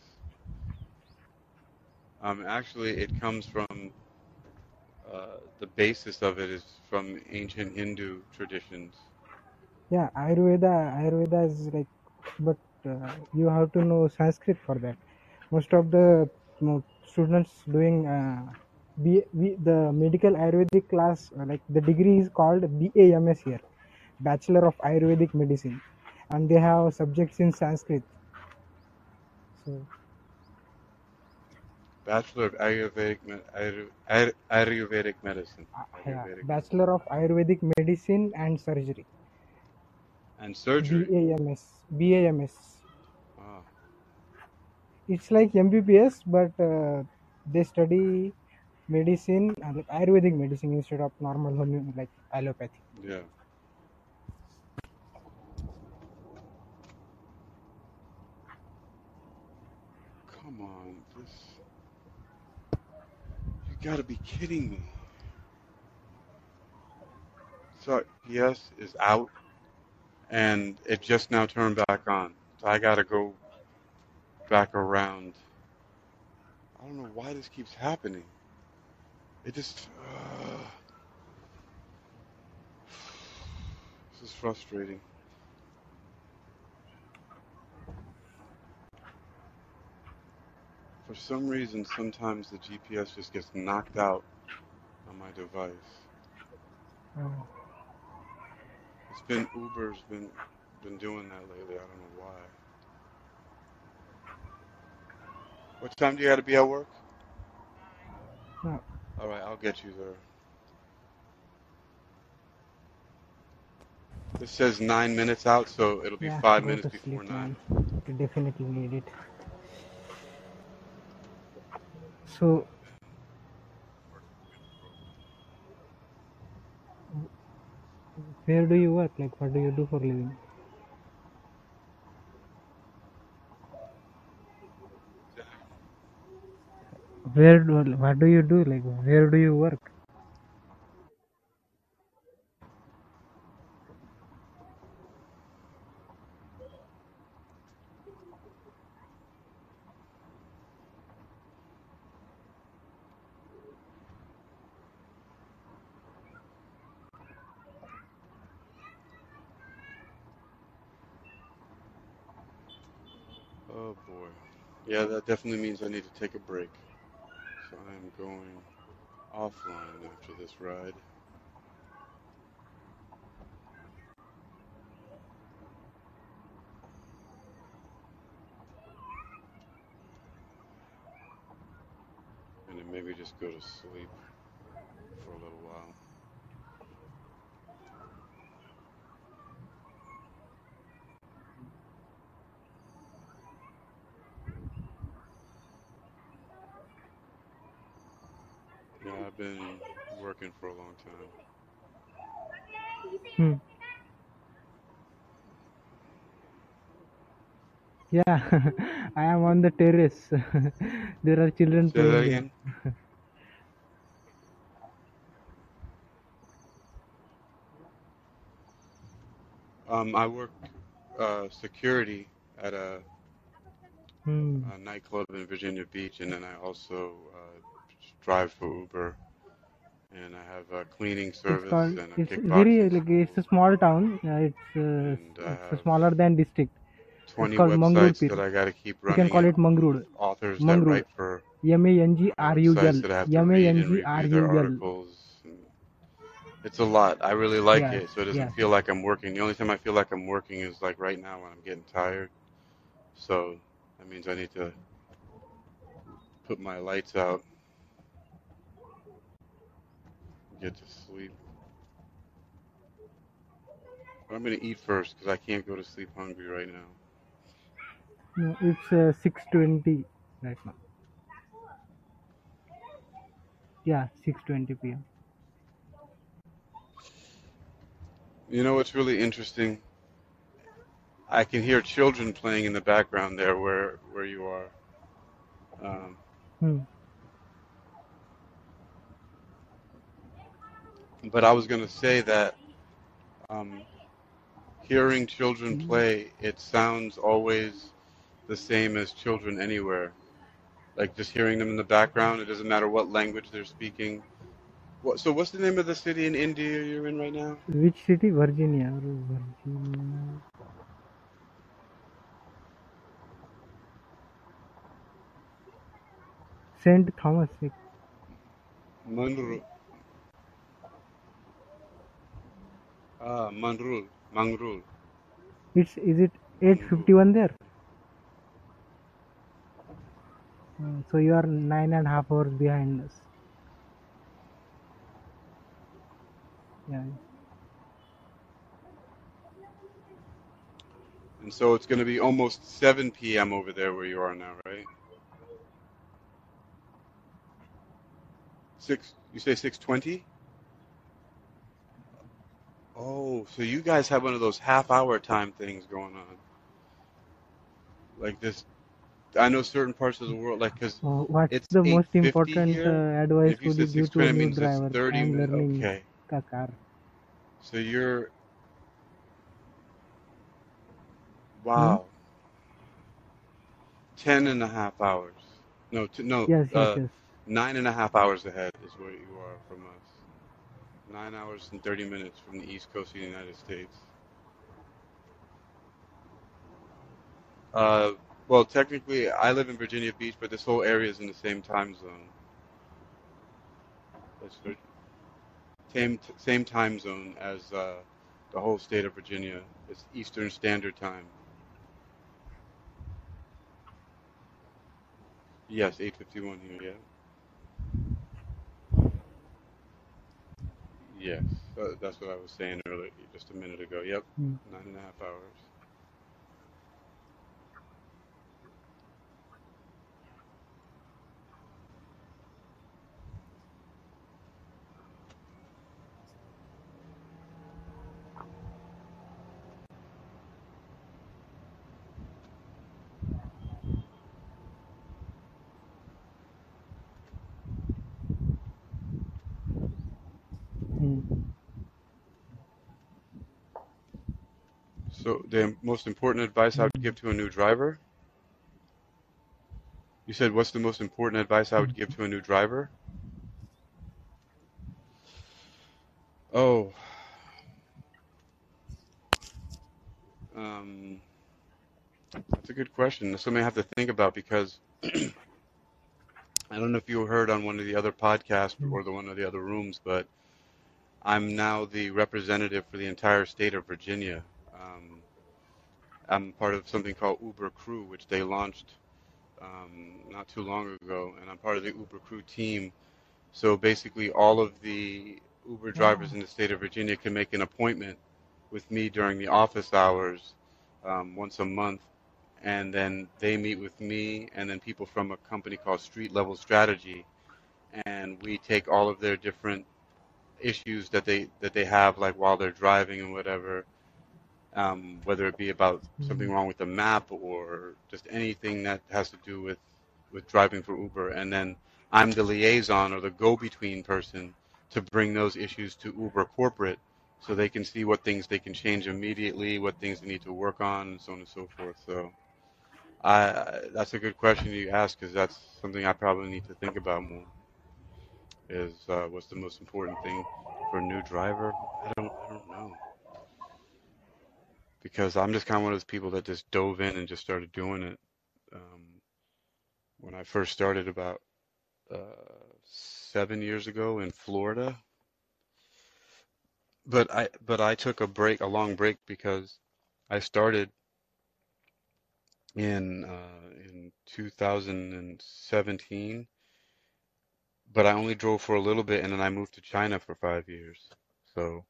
Um, actually, it comes from uh, the basis of it is from ancient Hindu traditions. Yeah, Ayurveda. Ayurveda is like, but uh, you have to know Sanskrit for that. Most of the you know, students doing uh, B, B, the medical Ayurvedic class, uh, like the degree is called BAMS here, Bachelor of Ayurvedic Medicine, and they have subjects in Sanskrit. So Bachelor of Ayurvedic Ayur, Ayur, Ayurvedic medicine. uh, yeah, Ayurvedic Bachelor of Ayurvedic Medicine and Surgery, and surgery. BAMS. BAMS. Wow. It's like MBBS, but uh, they study medicine uh, Ayurvedic medicine instead of normal like allopathy. Yeah. Come on, this. You gotta be kidding me. So yes is out, and it just now turned back on. So I gotta go back around. I don't know why this keeps happening. It just. Uh, this is frustrating. For some reason, sometimes the GPS just gets knocked out on my device. Oh, It's been Uber's been been doing that lately. I don't know why. What time do you got to be at work? no, All right, I'll get you there. This says nine minutes out, so it'll be yeah, five minutes before sleep, nine. man. You definitely need it. So, where do you work? Like, what do you do for living? Where do what do you do? Like, where do you work? Oh boy. Yeah, that definitely means I need to take a break. So I am going offline after this ride. And then maybe just go to sleep for a little while. Yeah, I am on the terrace. there are children Say playing. Again. um, I work uh, security at a, hmm. a, nightclub in Virginia Beach, and then I also uh, drive for Uber. And I have a cleaning service it's called, and a it's. Very, like, it's a small town. Uh, it's uh, smaller than district. It's 20 called Mangrul websites that I got to keep You can call it Mangrul. authors that Mangrul. write for M A N G R U L. that I have to M A N G R U L. it's a lot. I really like Yeah. it, so it doesn't Yeah. feel like I'm working. The only time I feel like I'm working is like right now when I'm getting tired. So that means I need to put my lights out, get to sleep. But I'm gonna eat first because I can't go to sleep hungry right now. No, it's uh, six twenty right now. Yeah, six twenty p.m. You know what's really interesting? I can hear children playing in the background there where where you are. Um, Hmm. but I was gonna say that um, hearing children play, it sounds always the same as children anywhere. Like just hearing them in the background, it doesn't matter what language they're speaking. What, so what's the name of the city in India you're in right now? Which city? Virginia. Virginia. Saint Thomas. Manrul. Ah, Manrul. Mangrul. It's is it eight fifty one there? Hmm, Mm, so you are nine and a half hours behind us. Yeah. And so it's going to be almost 7 p.m. over there where you are now, right? Six. You say 6:20? Oh, so you guys have one of those half-hour time things going on, like this. I know certain parts of the world, like because Uh, what's it's the most important uh, advice would you give to 6:20, a new driver? 30 I'm learning Okay, car. so you're Hmm? wow, 10 and a half hours. No, t- no, Yes, yes, uh, yes. nine and a half hours ahead is where you are from us. Nine hours and 30 minutes from the east coast of the United States. Uh, well, technically, I live in Virginia Beach, but this whole area is in the same time zone. It's the same same time zone as uh, the whole state of Virginia. It's Eastern Standard Time. Yes, 8:51 here. Yeah. Yes, uh, that's what I was saying earlier, just a minute ago. Yep, Hmm. nine and a half hours. Hmm. The most important advice I would give to a new driver? You said what's the most important advice I would give to a new driver? Oh, um, that's a good question. That's something I have to think about because I don't know if you heard on one of the other podcasts or the one of the other rooms, but I'm now the representative for the entire state of Virginia. Um, I'm part of something called Uber Crew, which they launched um, not too long ago, and I'm part of the Uber Crew team. So basically, all of the Uber drivers Wow. in the state of Virginia can make an appointment with me during the office hours um, once a month, and then they meet with me and then people from a company called Street Level Strategy, and we take all of their different issues that they that they have like while they're driving and whatever um, whether it be about something Hmm. wrong with the map or just anything that has to do with with driving for Uber and then I'm the liaison or the go-between person to bring those issues to Uber corporate so they can see what things they can change immediately, what things they need to work on, and so on and so forth. So, I that's a good question you ask because that's something I probably need to think about more. Is uh, what's the most important thing for a new driver? I don't I don't know because I'm just kind of one of those people that just dove in and just started doing it. Um, when I first started about uh, seven years ago in Florida, but I but I took a break, a long break, because I started in uh, in 2017, but I only drove for a little bit, and then I moved to China for five years. So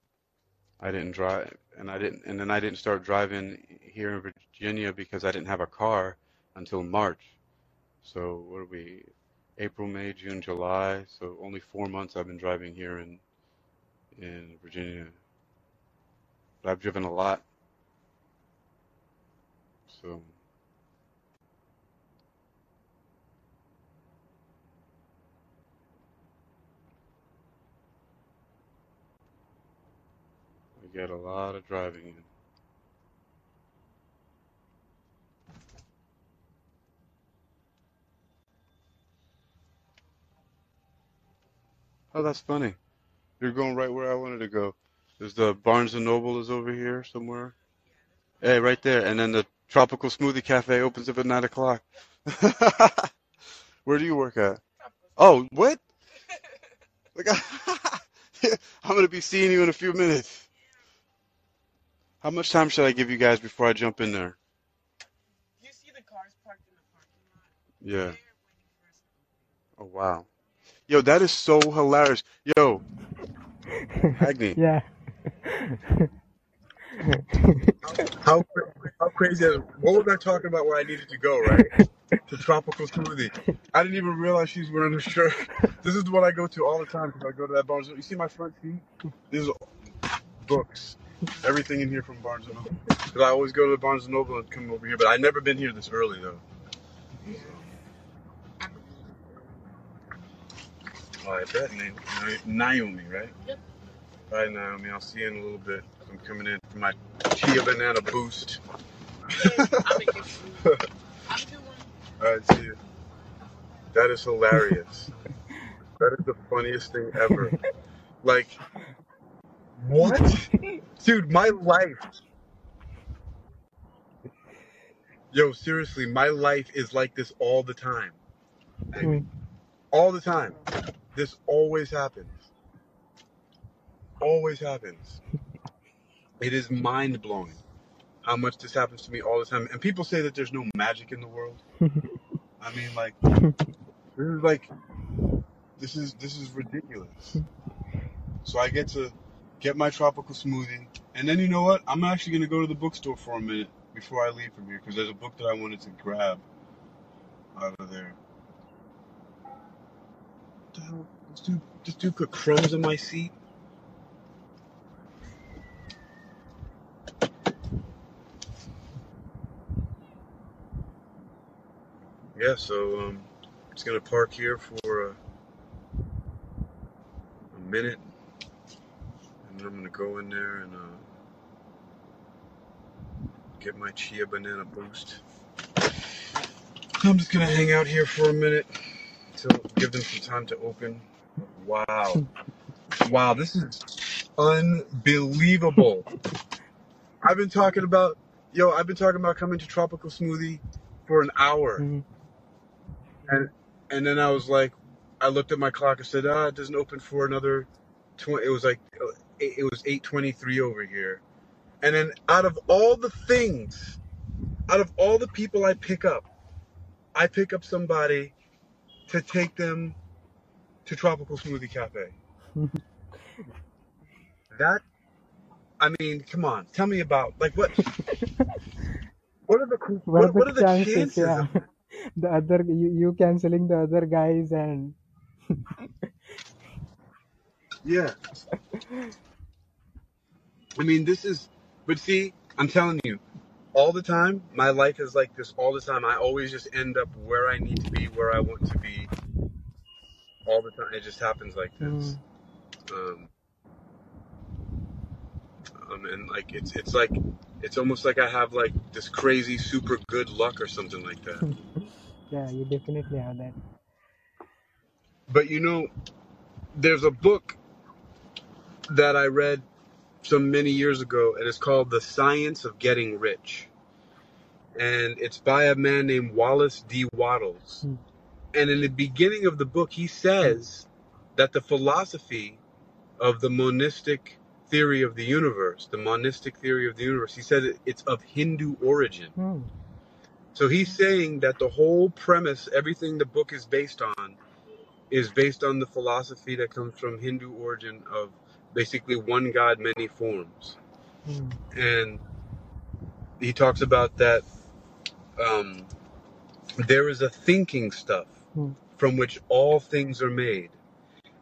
I didn't drive, and I didn't, and then I didn't start driving here in Virginia because I didn't have a car until March. So what are we? April, May, June, July. So only four months I've been driving here in in Virginia. But I've driven a lot, so I get a lot of driving in. Oh, that's funny. You're going right where I wanted to go. There's the Barnes and Noble is over here somewhere. Hey, right there. And then the Tropical Smoothie Cafe opens up at nine o'clock. Where do you work at? Oh, what? Like, I'm gonna be seeing you in a few minutes. How much time should I give you guys before I jump in there? Yeah. Oh wow. Yo, that is so hilarious. Yo, Agni, yeah. how cra- how crazy is what was I talking about where I needed to go, right? To Tropical Smoothie. I didn't even realize she's wearing a shirt. This is the one I go to all the time because I go to that bar. You see my front seat? These are books. Everything in here from Barnes and Noble. Because I always go to the Barnes and Noble and come over here, but I've never been here this early though. Oh, I bet Na- Na- Naomi, right? Yep. All right, Naomi. I'll see you in a little bit. I'm coming in for my chia banana boost. I'll make you food. I'm doing All right, see you. That is hilarious. that is the funniest thing ever. Like, what? Dude, my life. Yo, seriously, my life is like this all the time. Mm. All the time. This always happens. Always happens. It is mind blowing how much this happens to me all the time. And people say that there's no magic in the world. I mean, like, this is like, this is this is ridiculous. So I get to get my tropical smoothie, and then you know what? I'm actually gonna go to the bookstore for a minute before I leave from here because there's a book that I wanted to grab out of there. What the hell? This dude, this dude put crumbs in my seat. Yeah, so um, just gonna park here for a, a minute, and then I'm gonna go in there and uh, get my chia banana boost. I'm just gonna hang out here for a minute to give them some time to open. Wow, wow, this is unbelievable. I've been talking about, yo, I've been talking about coming to Tropical Smoothie for an hour. Mm. And and then I was like, I looked at my clock and said, ah, it doesn't open for another twenty. It was like it was eight twenty three over here. And then out of all the things, out of all the people I pick up, I pick up somebody to take them to Tropical Smoothie Cafe. That I mean, come on, tell me about like what what are the What are what are the chances? chances Yeah. of The other you, you canceling the other guys and yeah. I mean, this is, but see, I'm telling you, all the time, my life is like this all the time. I always just end up where I need to be, where I want to be, all the time. It just happens like this. mm, Um, um, and like it's it's like it's almost like I have like this crazy super good luck or something like that. yeah, you definitely have that. But you know, there's a book that I read some many years ago, and it's called The Science of Getting Rich. And it's by a man named Wallace D. Wattles. Hmm. And in the beginning of the book, he says that the philosophy of the monistic theory of the universe, the monistic theory of the universe, he said it- it's of Hindu origin. Hmm. So he's saying that the whole premise, everything the book is based on, is based on the philosophy that comes from Hindu origin of basically one God, many forms. Hmm. And he talks about that um, there is a thinking stuff Hmm. from which all things are made.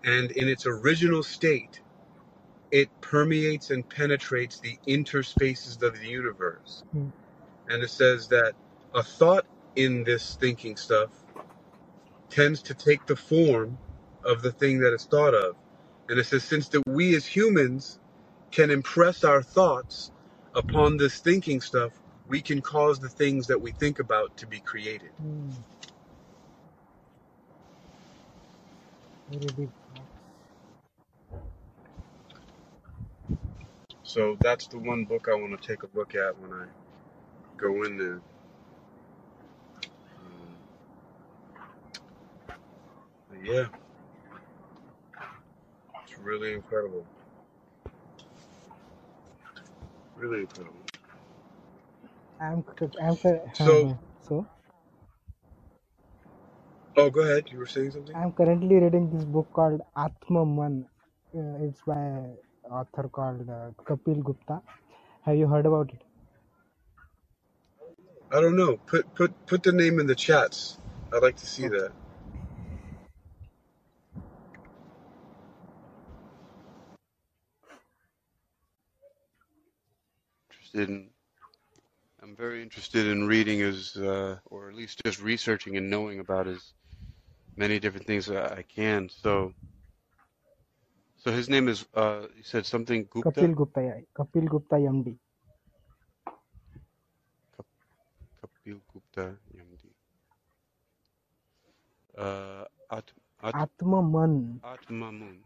And in its original state, it permeates and penetrates the interspaces of the universe. Hmm. And it says that a thought in this thinking stuff tends to take the form of the thing that it's thought of. And it says, since that we as humans can impress our thoughts upon this thinking stuff, we can cause the things that we think about to be created. Very deep. So that's the one book I want to take a look at when I go in there. Um, but yeah, really incredible. Really incredible. I'm I'm So, uh, so oh, go ahead. You were saying something? I'm currently reading this book called Atmamun. Uh, it's by an author called uh, Kapil Gupta. Have you heard about it? I don't know. Put put put the name in the chats. I'd like to see Okay. that. Interested in, I'm very interested in reading as, uh, or at least just researching and knowing about as many different things that I can. So, so his name is, uh, you said something Gupta? Kapil Gupta, yeah. Kapil Gupta MD. Kap- Kapil Gupta, MD. Uh, At, At, Atma Man. Atmamun.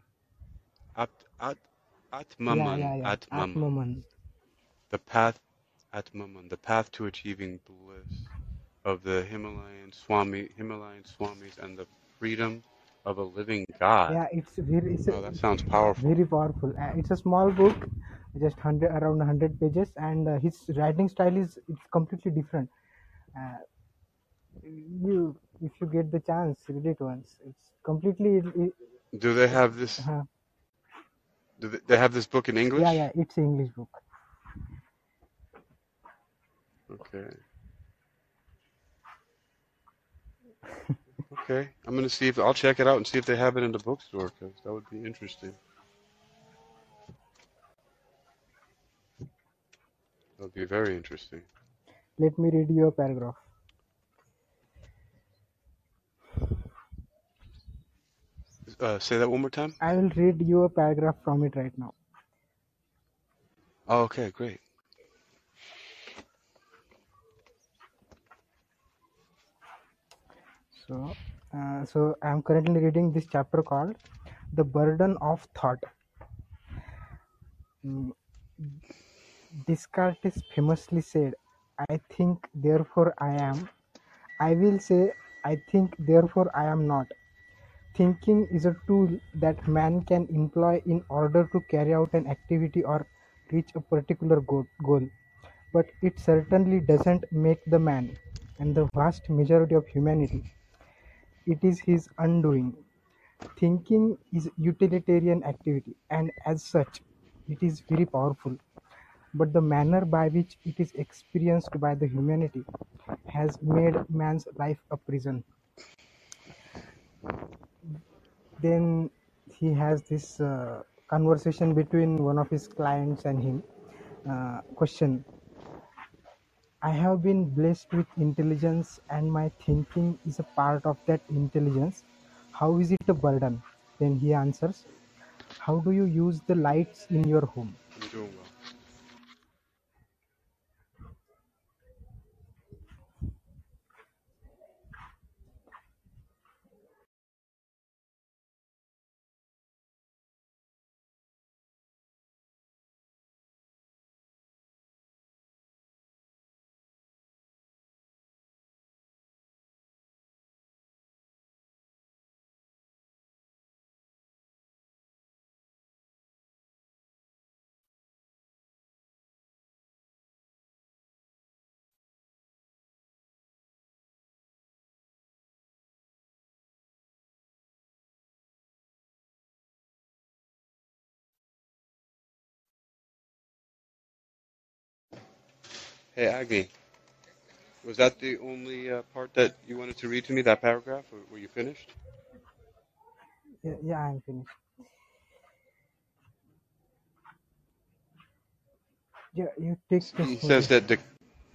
At, At, Yeah, Atmamun. yeah, yeah. Atmamun. Atma Man. The path, Atmamun. The path to achieving bliss of the Himalayan Swami, Himalayan Swamis and the freedom of a living God. Yeah, it's very, it's Oh, a, that sounds powerful. very powerful. Uh, it's a small book, just hundred around hundred pages, and uh, his writing style is it's completely different. Uh, you, if you get the chance, read it once. It's completely, it, it, Do they have this? uh, Do they, they have this book in yeah, English? yeah. It's an English book. Okay. Okay. I'm gonna see if I'll check it out and see if they have it in the bookstore because that would be interesting. That would be very interesting. Let me read you a paragraph. Uh, say that one more time. I will read you a paragraph from it right now. Oh, okay, great. So, uh, so I am currently reading this chapter called "The Burden of Thought." Mm, Descartes famously said, "I think, therefore I am." I will say, "I think, therefore I am not." Thinking is a tool that man can employ in order to carry out an activity or reach a particular goal, but it certainly doesn't make the man and the vast majority of humanity. It is his undoing. Thinking is utilitarian activity, and as such, it is very powerful. But the manner by which it is experienced by the humanity has made man's life a prison. Then he has this uh, conversation between one of his clients and him. Uh, question I have been blessed with intelligence, and my thinking is a part of that intelligence. How is it a burden? Then he answers, How do you use the lights in your home? Hey, Agni, was that the only uh, part that you wanted to read to me, that paragraph? Or were you finished? Yeah, yeah I'm finished. Yeah, you take the He says that Des-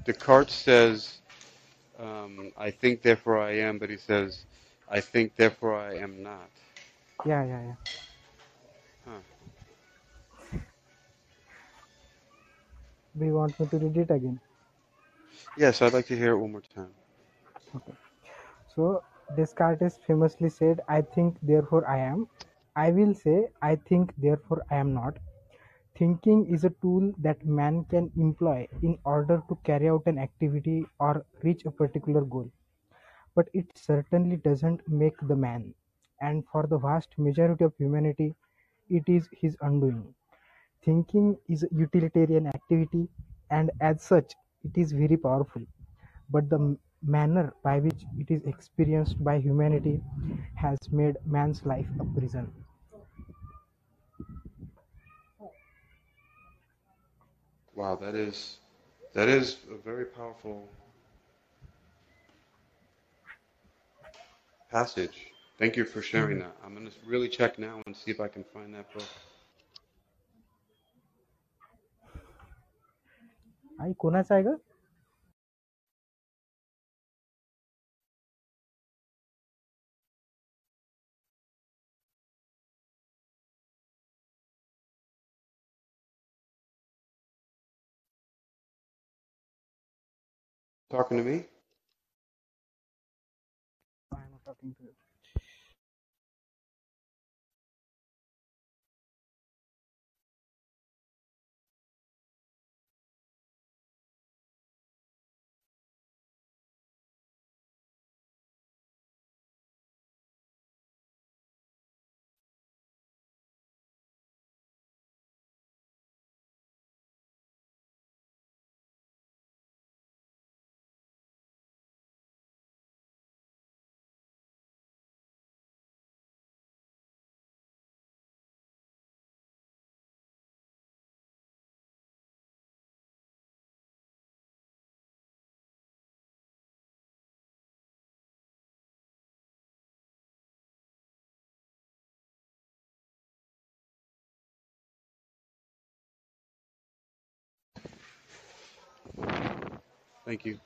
Descartes says, um, I think, therefore I am, but he says, I think, therefore I am not. Yeah, yeah, yeah. Huh. Do you want me to read it again? Yes, I'd like to hear it one more time. Okay. So Descartes famously said, I think, therefore I am. I will say, I think, therefore I am not. Thinking is a tool that man can employ in order to carry out an activity or reach a particular goal, but it certainly doesn't make the man. And for the vast majority of humanity, it is his undoing. Thinking is a utilitarian activity, and as such, it is very powerful. But the manner by which it is experienced by humanity has made man's life a prison. Wow, that is that is a very powerful passage. Thank you for sharing Mhm. that. I'm gonna really check now and see if I can find that book. आई कोणाचं आहे ग Talking to me? I am talking to you. Thank you.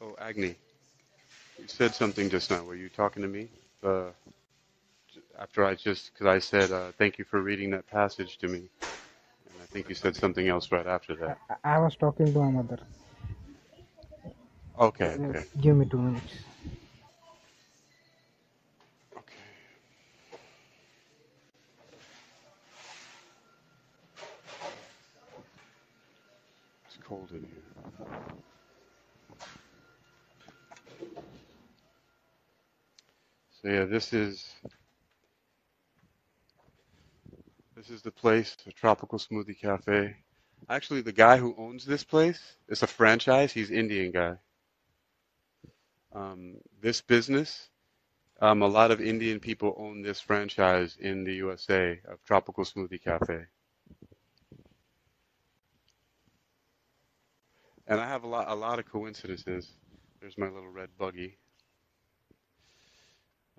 Oh, Agni, you said something just now. Were you talking to me? Uh, after I just, because I said, uh, thank you for reading that passage to me. And I think you said something else right after that. I I was talking to my mother. Okay, give me two minutes. Okay. It's cold in here. So yeah, this is this is the place, the Tropical Smoothie Cafe. Actually, the guy who owns this place, it's a franchise. He's Indian guy. Um, this business, um, a lot of Indian people own this franchise in the USA of Tropical Smoothie Cafe. And I have a lot, a lot of coincidences. There's my little red buggy.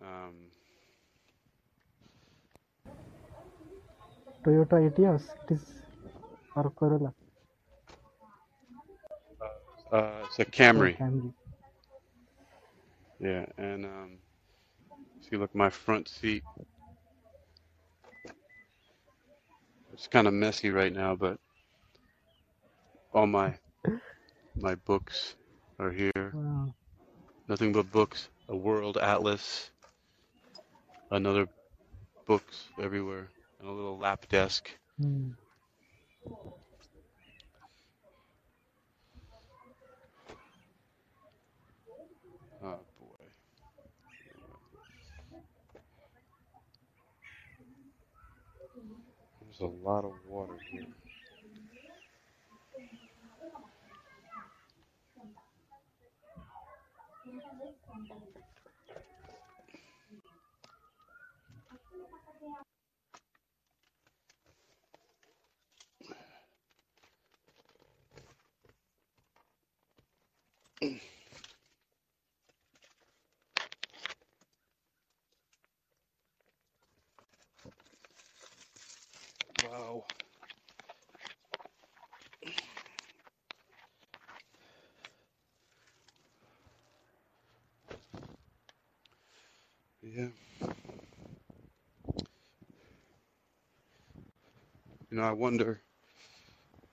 Um, Toyota Etios, it is or Corolla uh, it's a Camry. Camry. Yeah, and um, see, look, my front seat. It's kind of messy right now, but all my my books are here. Wow. Nothing but books. A world atlas. Another books everywhere, and a little lap desk. Hmm. Oh boy. There's a lot of water here. Yeah. You know, I wonder.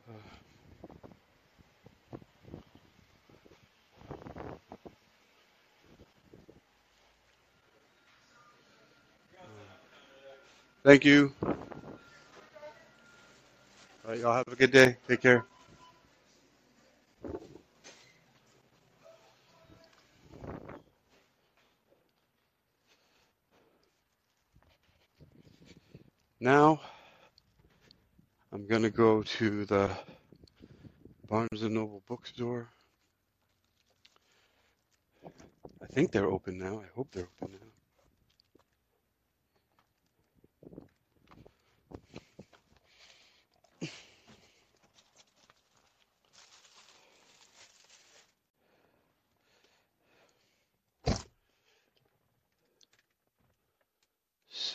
Uh, thank you. All right, y'all have a good day. Take care. Now, I'm gonna go to the Barnes and Noble bookstore. I think they're open now. I hope they're open now.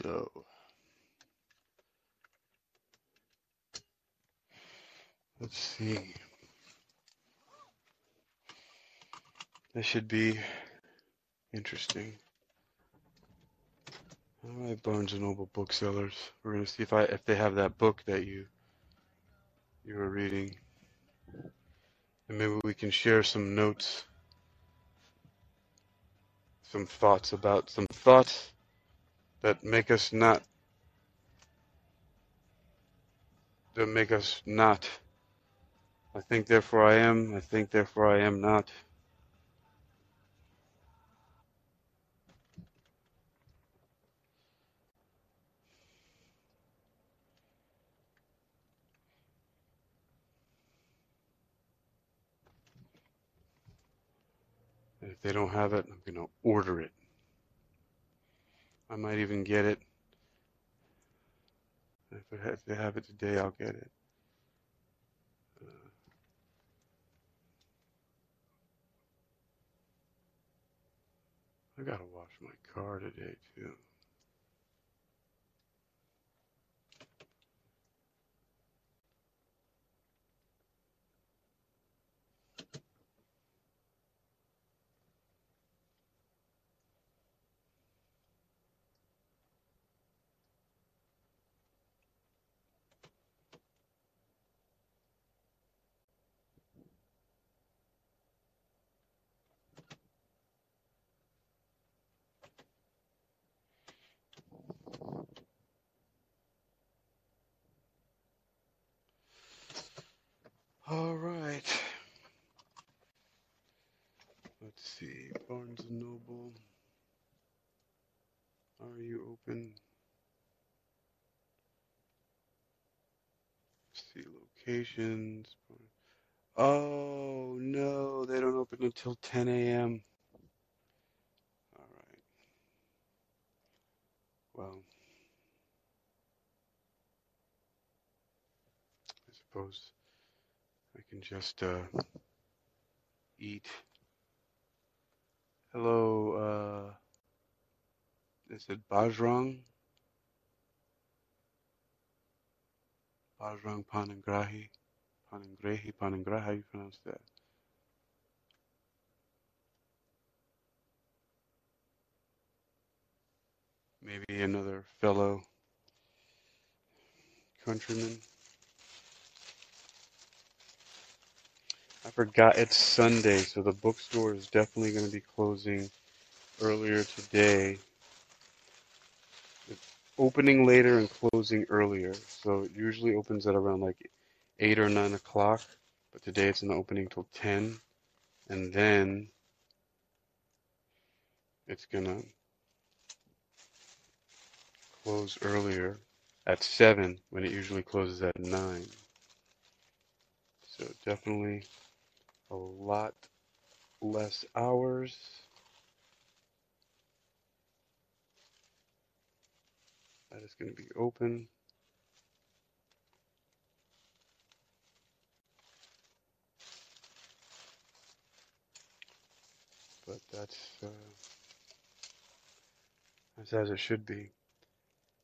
So, let's see. This should be interesting. All right, Barnes and Noble booksellers. We're gonna see if I if they have that book that you you were reading, and maybe we can share some notes, some thoughts about some thoughts that make us not that make us not. I think therefore I am. I think therefore I am not. If they don't have it, I'm gonna order it. I might even get it. If, it, if have it today, I'll get it. Uh, I gotta wash my car today too. All right. Let's see. Barnes Noble. Are you open? See locations. Oh no, they don't open until 10 a.m. All right. Well, I suppose I can just uh, eat. Hello, uh, is it Bajrang? Bajrang Panangrahi? Panangrehi? Panangrahi? How you pronounce that? Maybe another fellow countryman. I forgot it's Sunday, so the bookstore is definitely going to be closing earlier today. It's opening later and closing earlier. So it usually opens at around like 8 or 9 o'clock, but today it's in the opening till 10. And then it's going to close earlier at 7 when it usually closes at 9. So definitely a lot less hours. That is going to be open. But that's uh, as it should be.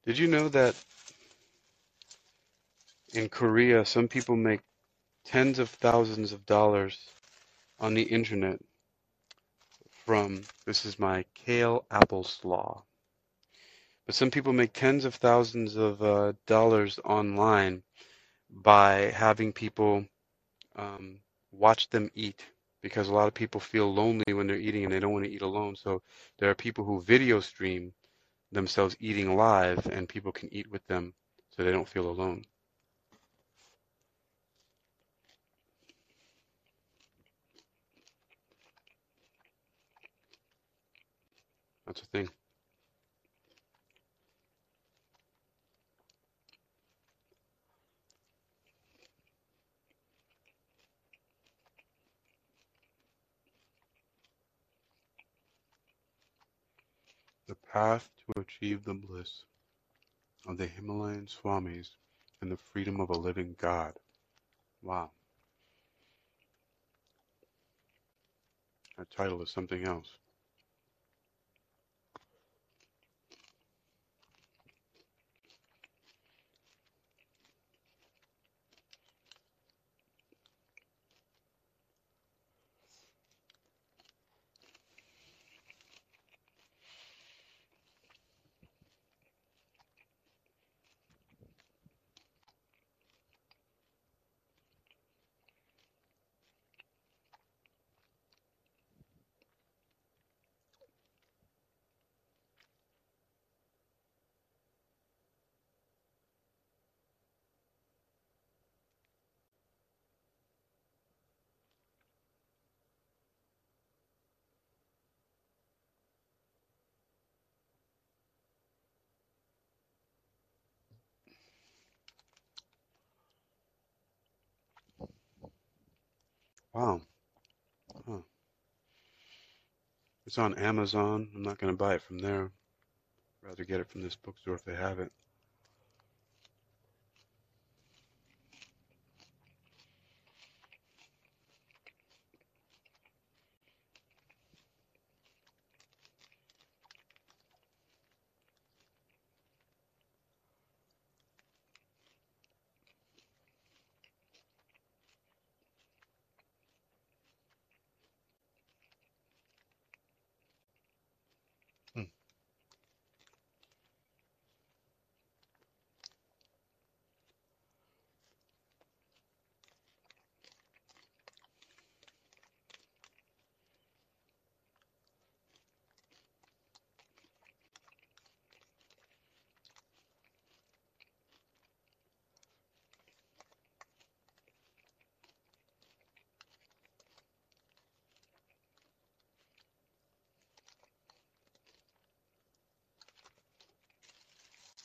Did you know that in Korea some people make tens of thousands of dollars on the internet from, this is my kale apple slaw. But some people make tens of thousands of uh, dollars online by having people um, watch them eat because a lot of people feel lonely when they're eating and they don't want to eat alone. So there are people who video stream themselves eating live and people can eat with them so they don't feel alone. That's a thing. The path to achieve the bliss of the Himalayan Swamis and the freedom of a living God. Wow. That title is something else. Wow. Huh. It's on Amazon. I'm not going to buy it from there. I'd rather get it from this bookstore if they have it.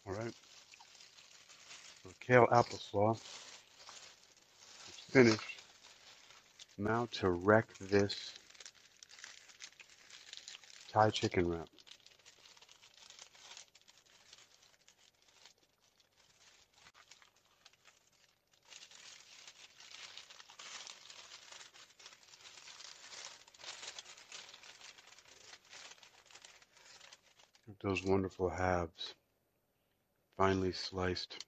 All right. So kale applesauce is finished. Now to wreck this Thai chicken wrap. Those wonderful halves, finely sliced.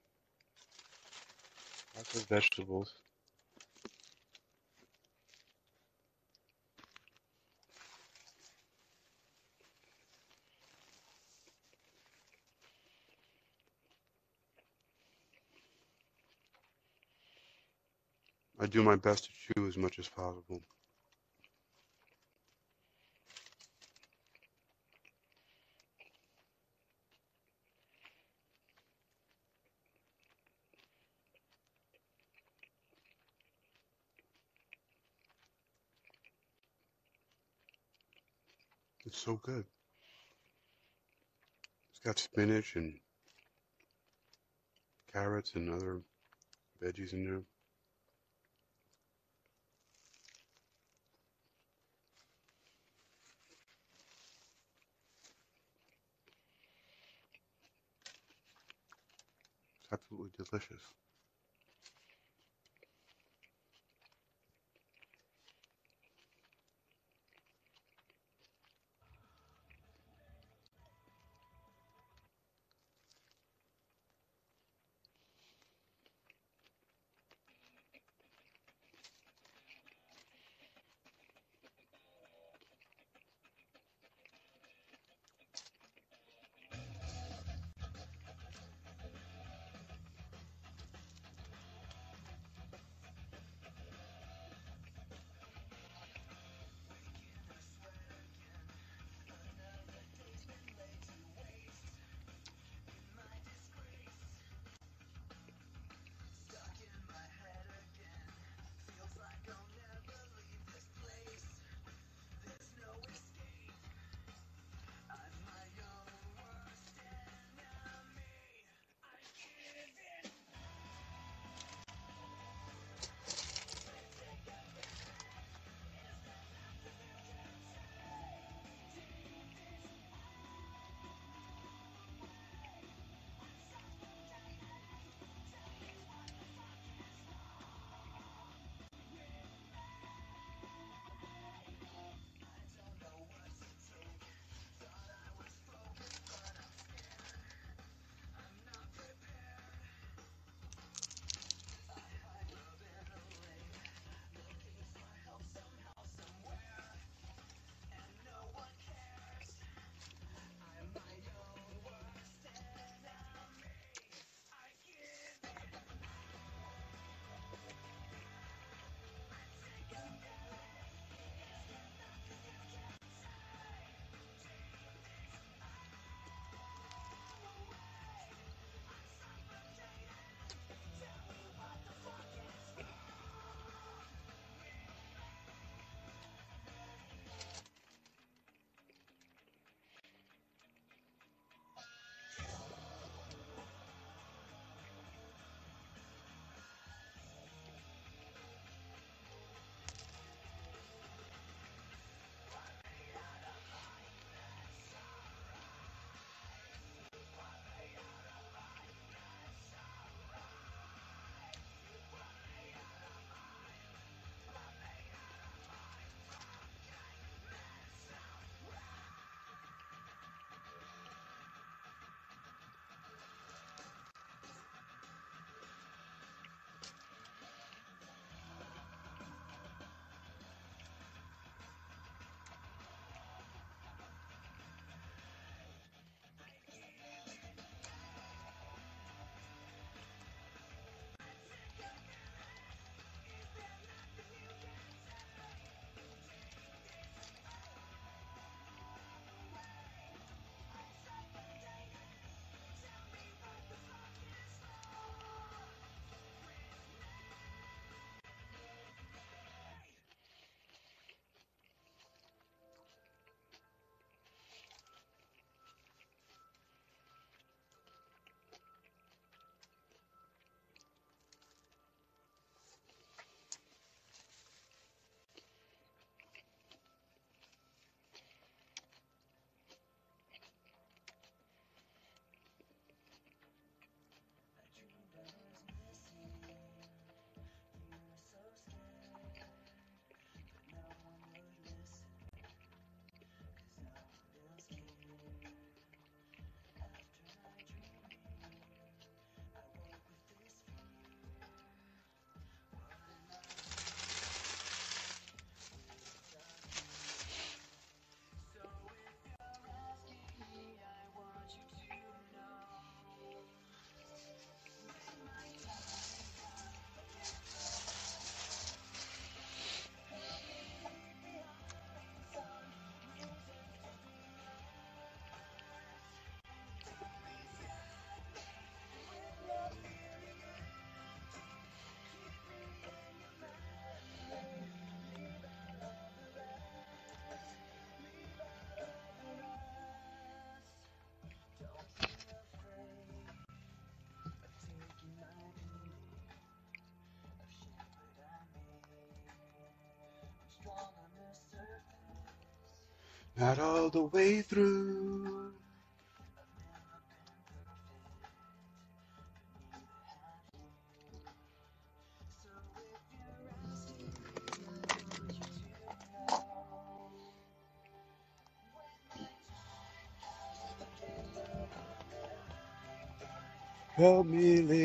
Lots of vegetables. I do my best to chew as much as possible. So good. It's got spinach and carrots and other veggies in there. It's absolutely delicious. Not all the way through. Help me live.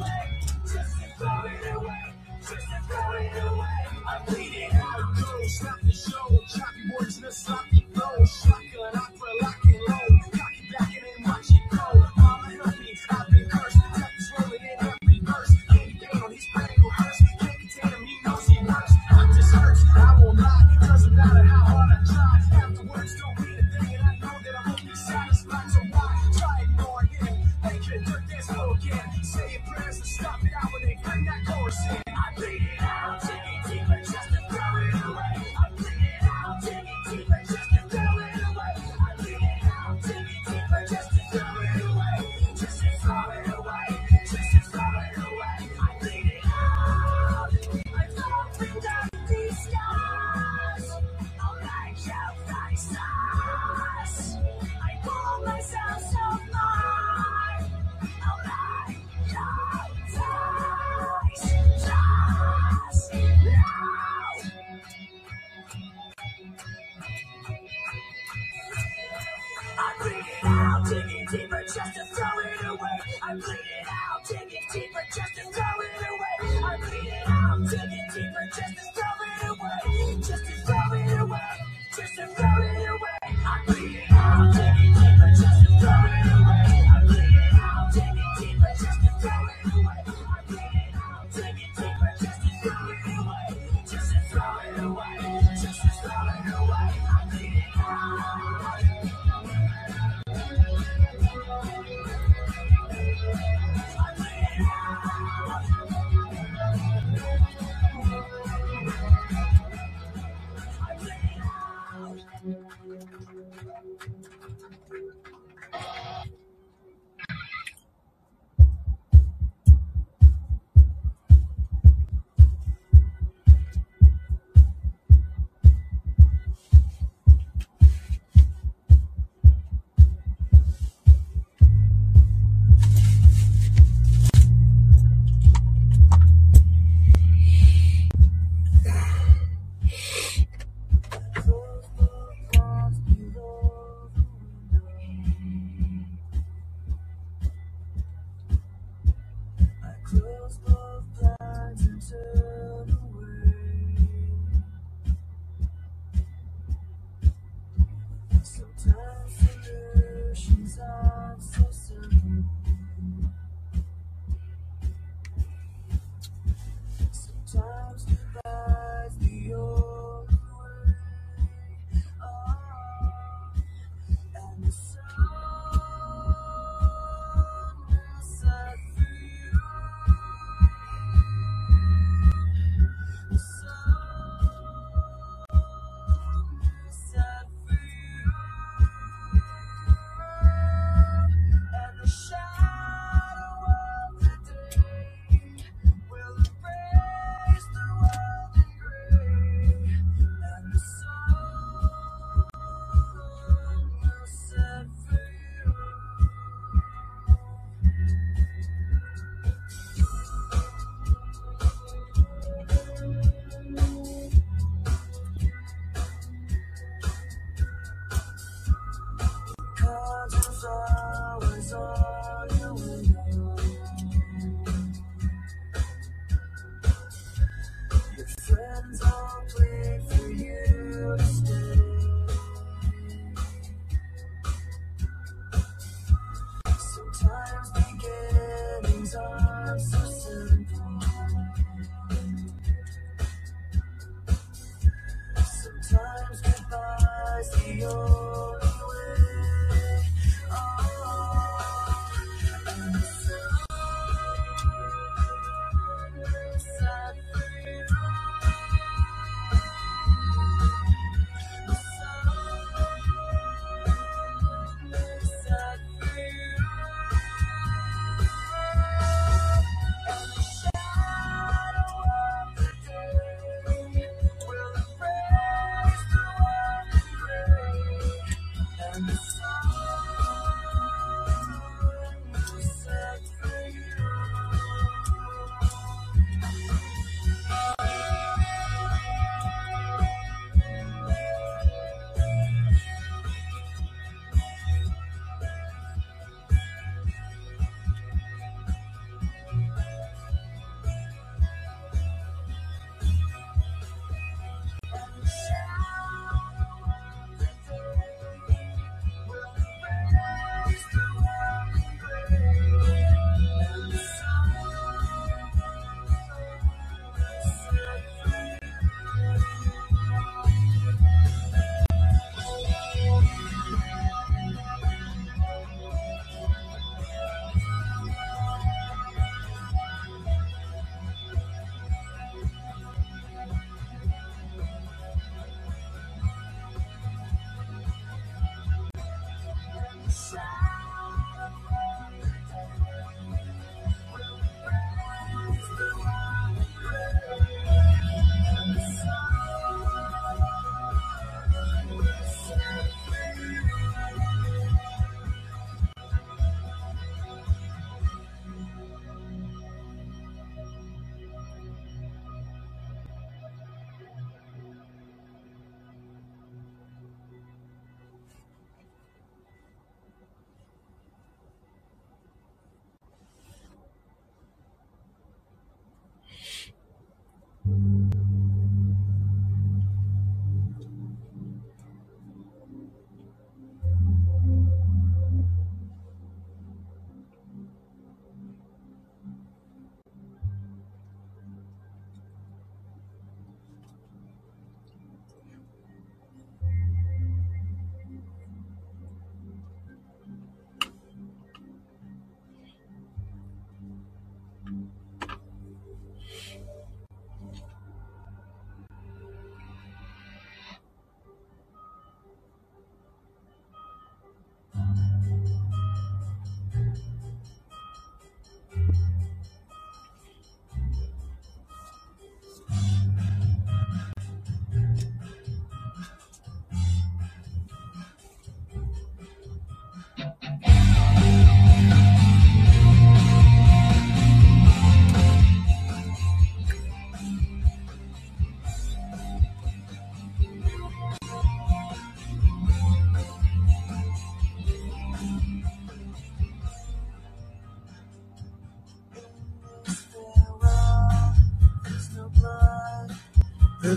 I'm bleeding out, don't stop the show.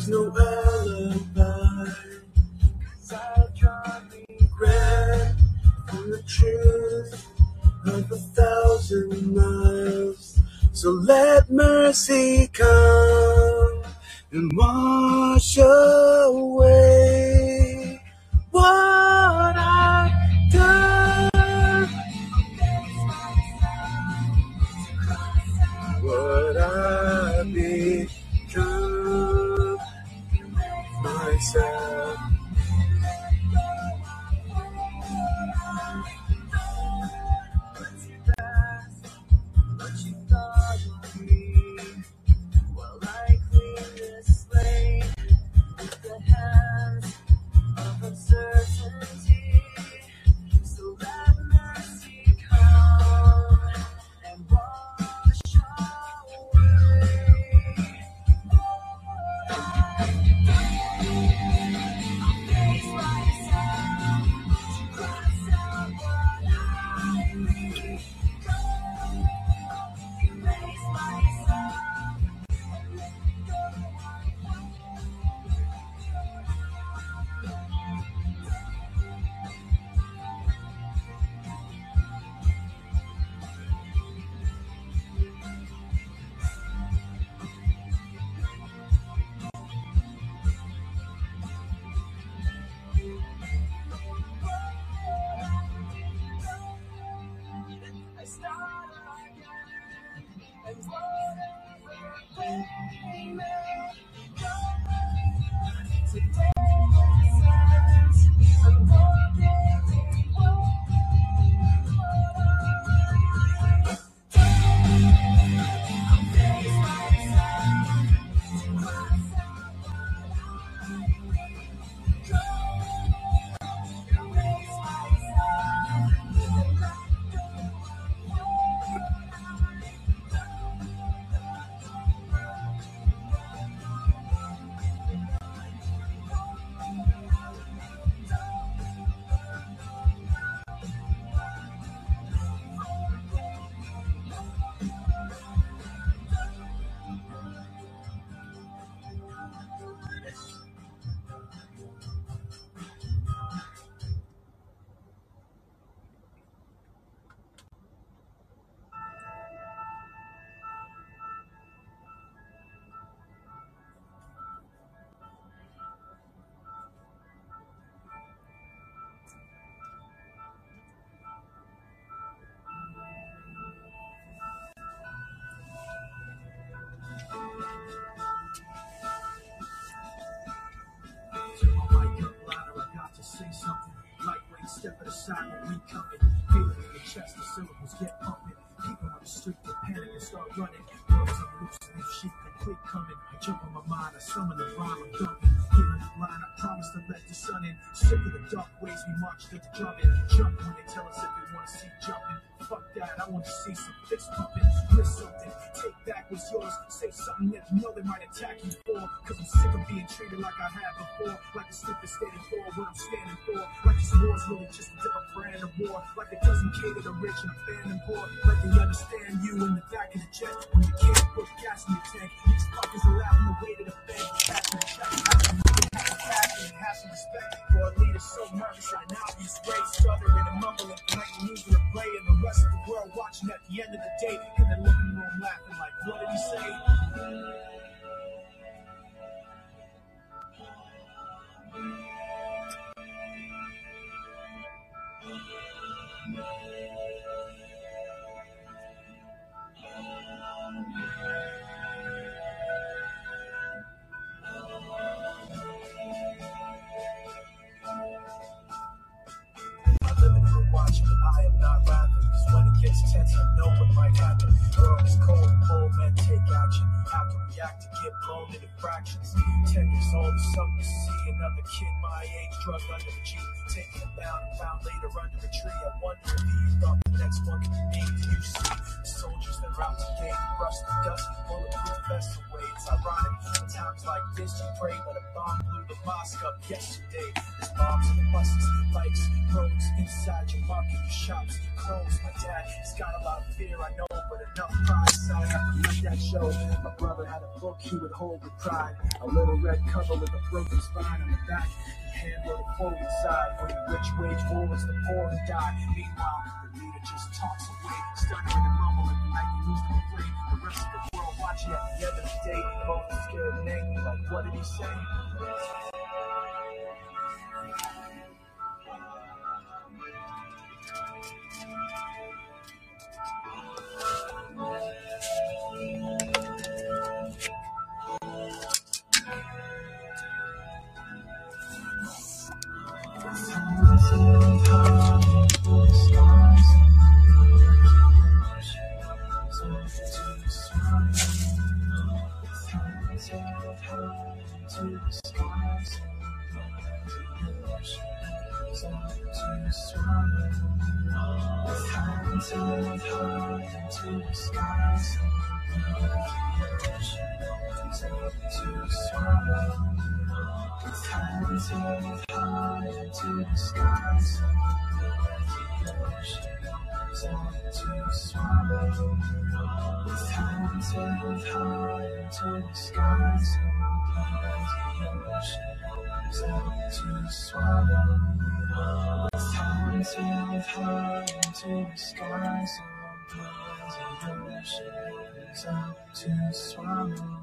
No alibi. Step aside when we coming. Feel it in the chest, the syllables get pumping. People on the street, the panic and start running. Words are loose, leaf sheep complete coming. I jump on my mind, I summon the rhyme, I'm dumping. Hearing the line, I promise to let the sun in. Sick of the dark ways we march to the drumming. Really just a different brand of war. Like it doesn't cater to rich and abandoned poor. Like they understand you in the back of the chest when you can't put gas in your tank. These fuckers are out in the way to the. Passing the check, the and have some respect for a leader so nervous right now. He's great, stuttering and mumbling, playing music and playing the rest of the world watching at the end of the day in the living room laughing like, what did he say? I the am not rapping. Cause when it gets tense, I know what might happen. World is cold, To get blown into fractions. Ten years old is something to see. Another kid my age drugged under the Jeep. Taken down and found later under a tree. I wonder if he thought the next one could be me. You see soldiers that are out today? Brush the dust, bulletproof vests away. It's ironic. In times like this, you pray, but a bomb blew the mosque up yesterday. There's bombs in the buses, bikes, roads, inside your market, your shops, your clothes. My dad, he's got a lot of fear, I know, but enough pride. So I have to let that show. My brother had a book he would hold with pride. A little red cover with a broken spine on the back. Handwrote a quote inside. For the rich wage war, it's the poor die. Meanwhile, the leader just talks away, stuttering and mumbling like he lose the play. The rest of the world watching at the end of the day, both scared and angry. Like, what did he say? to swallow you.